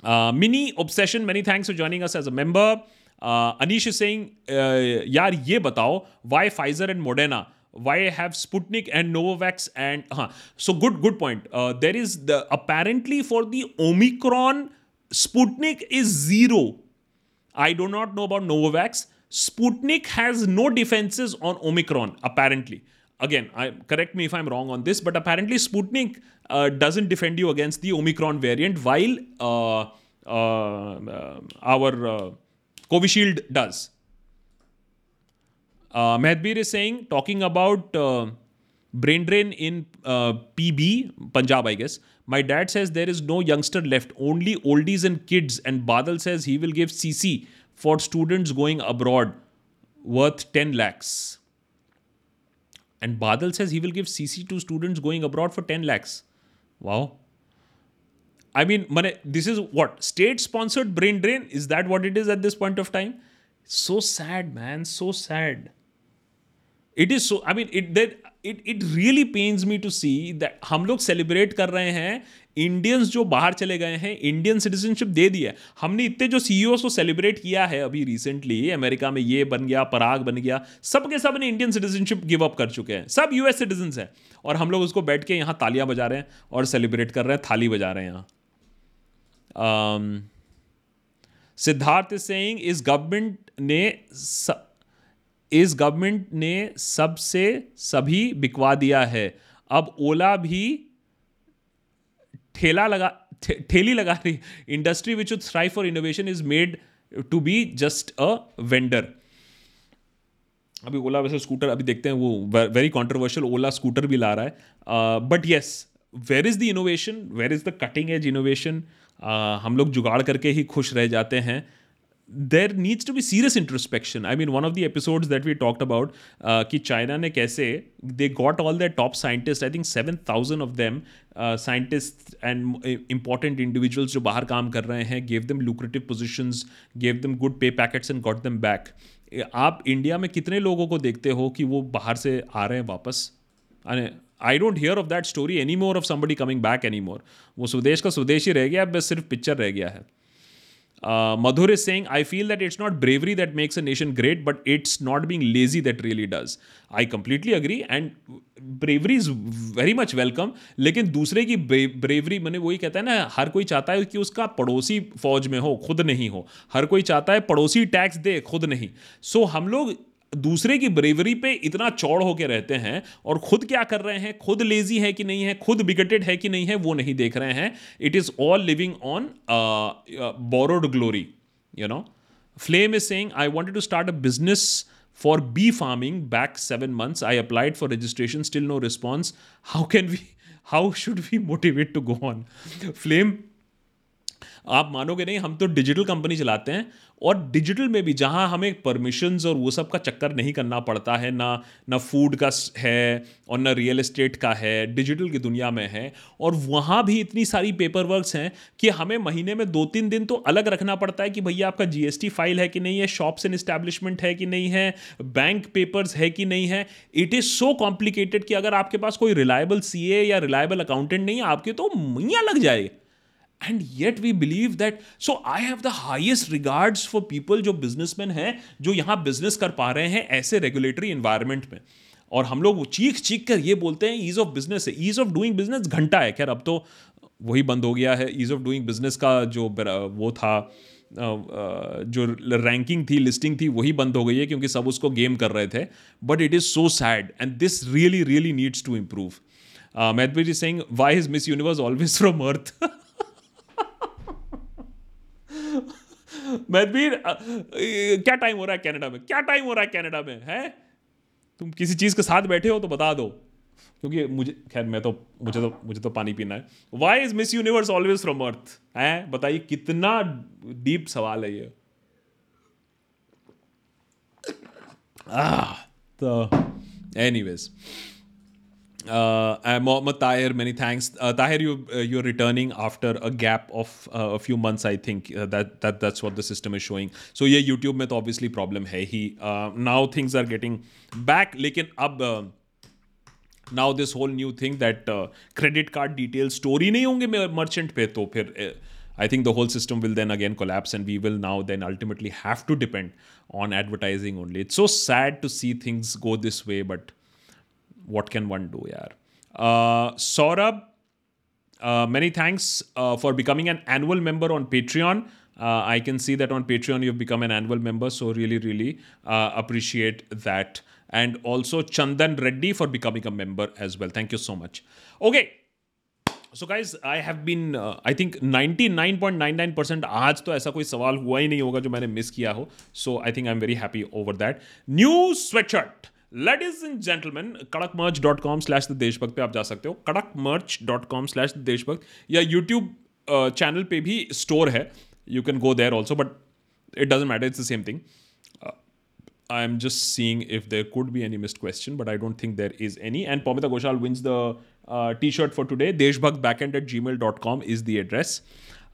Uh, Mini Obsession, many thanks for joining us as a member. Uh, Anish is saying, uh, यार ये बताओ why Pfizer and Moderna why I have Sputnik and Novavax and uh, so good good point. Uh, there is the apparently for the Omicron Sputnik is zero. I do not know about Novavax. Sputnik has no defenses on Omicron apparently. Again, I, correct me if I'm wrong on this, but apparently Sputnik uh, doesn't defend you against the Omicron variant, while uh, uh, uh, our Covishield does. Uh, is saying, talking about uh, brain drain in uh, PB, Punjab, I guess. My dad says there is no youngster left, only oldies and kids. And Badal says he will give CC for students going abroad worth 10 lakhs. And Badal says he will give CC to students going abroad for 10 lakhs. Wow. I mean, this is what? State sponsored brain drain? Is that what it is at this point of time? So sad, man. So sad. It is so I mean it that it it really pains me to see that हम लोग सेलिब्रेट कर रहे हैं इंडियंस जो बाहर चले गए हैं इंडियन सिटीजनशिप दे दिया हमने इतने जो सी को सेलिब्रेट किया है अभी रिसेंटली अमेरिका में ये बन गया, पराग बन गया सब के सबने इंडियन सिटीजनशिप गिव अप कर चुके हैं। सब यूएस सिटीजन हैं। और हम लोग उसको बैठ के यहाँ तालियाँ बजा रहे हैं और सेलिब्रेट कर रहे हैं, थाली बजा रहे हैं यहाँ। सिद्धार्थ सिंह इस गवर्नमेंट ने इस गवर्नमेंट ने सबसे सभी बिकवा दिया है। अब ओला भी ठेला लगा ठेली लगा रही industry which would thrive for innovation is made to be just a vendor अभी ओला वैसे स्कूटर अभी देखते हैं वो वेरी कॉन्ट्रोवर्शियल ओला स्कूटर भी ला रहा है। But yes where is the innovation where is the cutting edge innovation हम लोग जुगाड़ करके ही खुश रह जाते हैं। There needs to be serious introspection I mean one of the episode that we talked about कि चाइना ने कैसे they got all the top scientist I think seven thousand of them scientist and important individuals जो बाहर काम कर रहे हैं gave them lucrative position gave them good pay packets and got them back आप इंडिया में कितने लोगों को देखते हो कि वो बाहर से आ रहे हैं वापस? अरे I don't hear of that story any more of somebody coming back any more वो स्वदेश का स्वदेश ही रह गया, बस सिर्फ़ पिक्चर रह गया है। Madhur is saying I feel that it's not bravery that makes a nation great but it's not being lazy that really does I completely agree and bravery is very much welcome लेकिन दूसरे की ब्रेवरी मैंने वही कहता है ना हर कोई चाहता है कि उसका पड़ोसी फौज में हो खुद नहीं हो। हर कोई चाहता है पड़ोसी टैक्स दे खुद नहीं। सो so, हम लोग दूसरे की ब्रेवरी पे इतना चौड़ होके रहते हैं और खुद क्या कर रहे हैं? खुद लेजी है कि नहीं है? खुद बिगटेड है कि नहीं है? वो नहीं देख रहे हैं। It is all living on borrowed glory you know Flame is saying I wanted to start a business for bee farming back seven months I applied for registration still no response how can we how should we motivate to go on Flame आप मानोगे नहीं, हम तो डिजिटल कंपनी चलाते हैं और डिजिटल में भी जहाँ हमें परमिशंस और वो सब का चक्कर नहीं करना पड़ता है, ना ना फ़ूड का है और ना रियल एस्टेट का है डिजिटल की दुनिया में है और वहाँ भी इतनी सारी पेपर वर्क्स हैं कि हमें महीने में दो तीन दिन तो अलग रखना पड़ता है कि भैया आपका जीएसटी फ़ाइल है कि नहीं है शॉप्स एंड इस्टेब्लिशमेंट है कि नहीं है बैंक पेपर्स है कि नहीं है। इट इज़ सो कॉम्प्लिकेटेड कि अगर आपके पास कोई रिलायबल सीए या रिलायबल अकाउंटेंट नहीं है, आपके तो मैया लग जाए। And yet we believe that so I have the highest regards for people जो बिजनेसमैन हैं, जो यहाँ बिज़नेस कर पा रहे हैं ऐसे रेगुलेटरी इन्वायरमेंट में। और हम लोग चीख चीख कर ये बोलते हैं ईज ऑफ़ बिज़नेस है। ईज ऑफ़ डूइंग बिज़नेस घंटा है। खैर, अब तो वही बंद हो गया है। ईज ऑफ़ डूइंग बिज़नेस का जो वो था जो रैंकिंग थी लिस्टिंग थी, वही बंद हो गई है क्योंकि सब उसको गेम कर रहे थे। But it is so sad and this really really needs to improve Mathbir is saying why is Miss Universe always from Earth Mahadbir क्या टाइम हो रहा है कनाडा में? क्या टाइम हो रहा है कनाडा में है? तुम किसी चीज़ के साथ बैठे हो तो बता दो। क्योंकि मुझे खैर मैं तो मुझे तो मुझे तो पानी पीना है। Why is Miss Universe always from Earth है? बताइए कितना डीप सवाल है ये? तो anyways Uh, uh, Mohammad Tahir, many thanks. Uh, Tahir, you uh, you're returning after a gap of uh, a few months. I think uh, that that that's what the system is showing. So yeah, YouTube में तो obviously problem है ही. Uh, now things are getting back. लेकिन अब uh, now this whole new thing that uh, credit card details story नहीं होंगे merchant पे तो फिर uh, I think the whole system will then again collapse and we will now then ultimately have to depend on advertising only. It's so sad to see things go this way, but what can one do, yaar? Uh, Saurabh, uh, many thanks uh, for becoming an annual member on Patreon. Uh, I can see that on Patreon you've become an annual member, so really, really uh, appreciate that. And also Chandan Reddy for becoming a member as well. Thank you so much. Okay. So guys I have been I think 99.99% आज तो ऐसा कोई सवाल हुआ ही नहीं होगा जो मैंने मिस किया हो so I think I am very happy over that new sweatshirt ladies and gentleman Kadak merch dot com slash देशभक्त पे आप जा सकते हो। Kadak merch dot com slash देशभक्त या यूट्यूब चैनल पर भी स्टोर है। You can go there also but it doesn't matter it's the same thing I am just saying if there could be any missed question but I don't think there is any and Pamita Ghoshal wins the T shirt for today देशभक्त back and at Gmail dot com is the address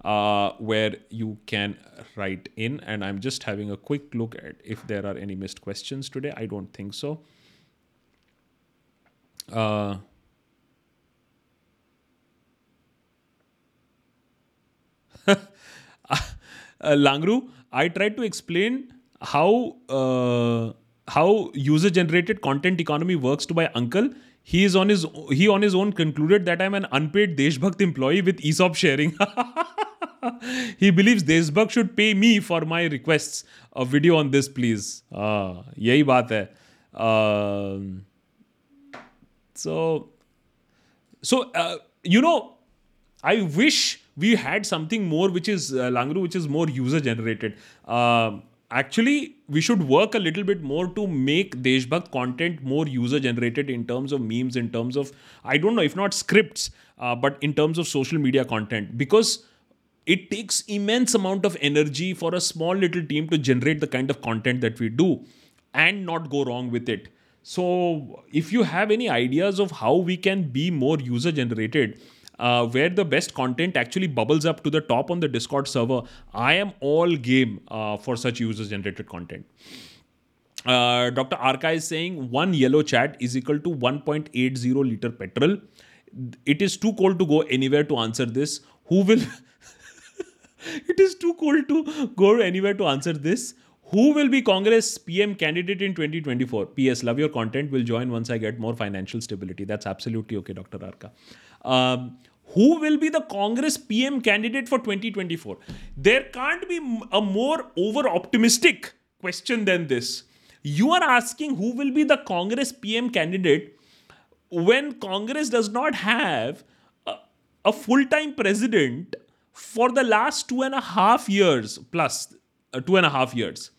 uh, where you can write in. And I'm just having a quick look at if there are any missed questions today. I don't think so. Uh, uh, Langru, I tried to explain how uh, how user generated content economy works to my uncle He is on his he on his own concluded that I'm an unpaid Deshbhakt employee with ESOP sharing. he believes Deshbhakt should pay me for my requests. A video on this, please. Ah, यही बात है. Um, so, so uh, you know, I wish we had something more which is uh, Langru, which is more user generated. Uh, actually, we should work a little bit more to make Deshbhakt content more user generated in terms of memes, in terms of I don't know if not scripts, uh, but in terms of social media content. Because it takes immense amount of energy for a small little team to generate the kind of content that we do and not go wrong with it. So if you have any ideas of how we can be more user generated uh, where the best content actually bubbles up to the top on the discord server i am all game uh, for such user generated content uh, Dr. Arka is saying one yellow chat is equal to 1.80 liter petrol. It is too cold to go anywhere to answer this. Who will it is too cold to go anywhere to answer this. Who will be Congress PM candidate in 2024? PS, love your content. Will join once I get more financial stability. That's absolutely okay, Dr. Arka. Um, who will be the Congress PM candidate for 2024? There can't be a more over optimistic question than this. You are asking who will be the Congress PM candidate when Congress does not have a, a full time president for the last two and a half years plus uh, two and a half years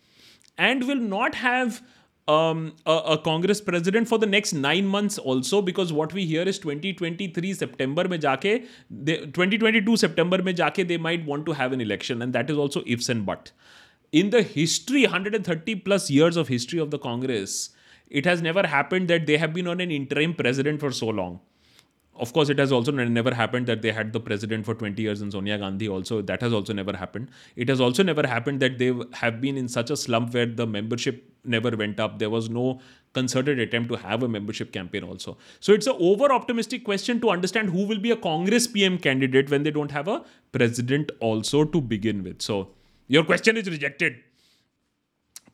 and will not have um, a, a, Congress president for the next nine months also because what we hear is 2023 September में जाके 2022 September में जाके they might want to have an election and that is also ifs and but. In the history 130 plus years of history of the Congress, it has never happened that they have been on an interim president for so long of course, it has also never happened that they had the president for 20 years in Sonia Gandhi. Also, that has also never happened. It has also never happened that they have been in such a slump where the membership never went up. There was no concerted attempt to have a membership campaign. Also, so it's an over optimistic question to understand who will be a Congress PM candidate when they don't have a president also to begin with. So your question is rejected.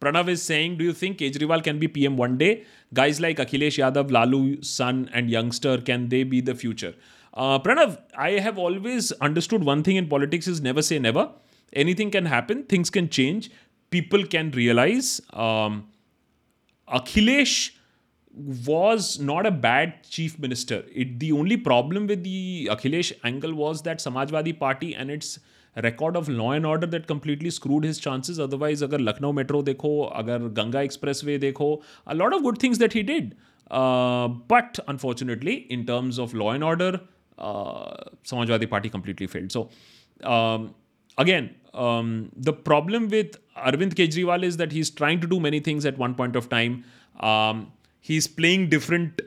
Pranav is saying, do you think Kejriwal can be PM one day? Guys like Akhilesh Yadav, Lalu, Sun, and Youngster, can they be the future? Uh, Pranav, I have always understood one thing in politics is never say never. Anything can happen, things can change, people can realize. Um, Akhilesh was not a bad chief minister. It, the only problem with the Akhilesh angle was that Samajwadi Party and its record of law and order that completely screwed his chances otherwise अगर लखनऊ मेट्रो देखो अगर गंगा एक्सप्रेस वे देखो a lot of good things that he did but unfortunately in terms of law and order Samajwadi Party completely failed so again um, the problem with arvind kejriwal is that he's trying to do many things at one point of time. Um, he's playing different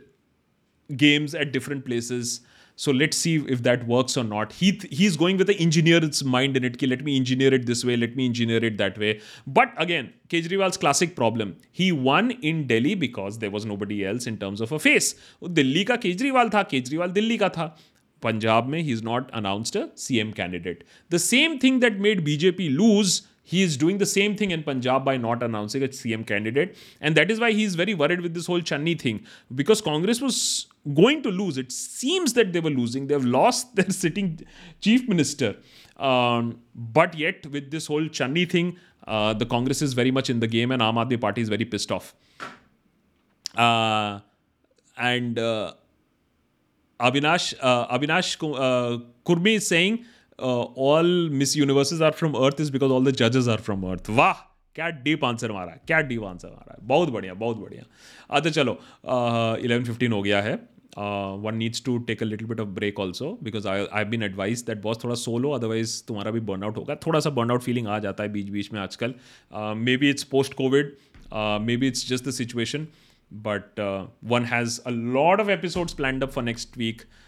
games at different places. So let's see if that works or not. He he's going with the engineer's mind in it. Ki, let me engineer it this way. Let me engineer it that way. But again, Kejriwal's classic problem. He won in Delhi because there was nobody else in terms of a face. Delhi ka Kejriwal tha. Kejriwal Delhi ka tha. Punjab mein he's not announced a CM candidate. The same thing that made BJP lose he is doing the same thing in Punjab by not announcing a CM candidate. And that is why he is very worried with this whole Channi thing. Because Congress was going to lose. It seems that they were losing. They've lost their sitting chief minister. Um, but yet, with this whole Channi thing, uh, the Congress is very much in the game and Aam Party is very pissed off. Uh, and uh, Avinash, uh, Avinash uh, Kurmi is saying, all Miss Universes are from Earth is because all the जजेस आर फ्रॉम अर्थ वाह क्या डीप आंसर मारा क्या डीप आंसर मारा। है बहुत बढ़िया बहुत बढ़िया। अच्छा चलो इलेवन फिफ्टीन हो गया है। One needs to take a little bit of break also because I I been advise that बहुत थोड़ा सोलो अदरवाइज़ तुम्हारा भी बर्नआउट होगा। थोड़ा सा बर्नआउट फीलिंग आ जाता है बीच बीच में आजकल। Maybe it's post covid maybe it's just the situation but one has a lot of episodes plan up for next week Uh,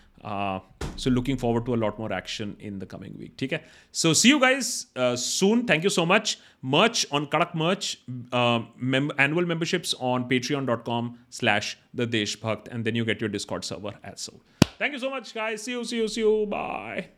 so looking forward to a lot more action in the coming week. Okay. So see you guys uh, soon. Thank you so much. Merch on Kadak Merch, uh, annual memberships on patreon.com slash the Deshbhakt. And then you get your Discord server as so. Thank you so much, guys. See you, see you, see you. Bye.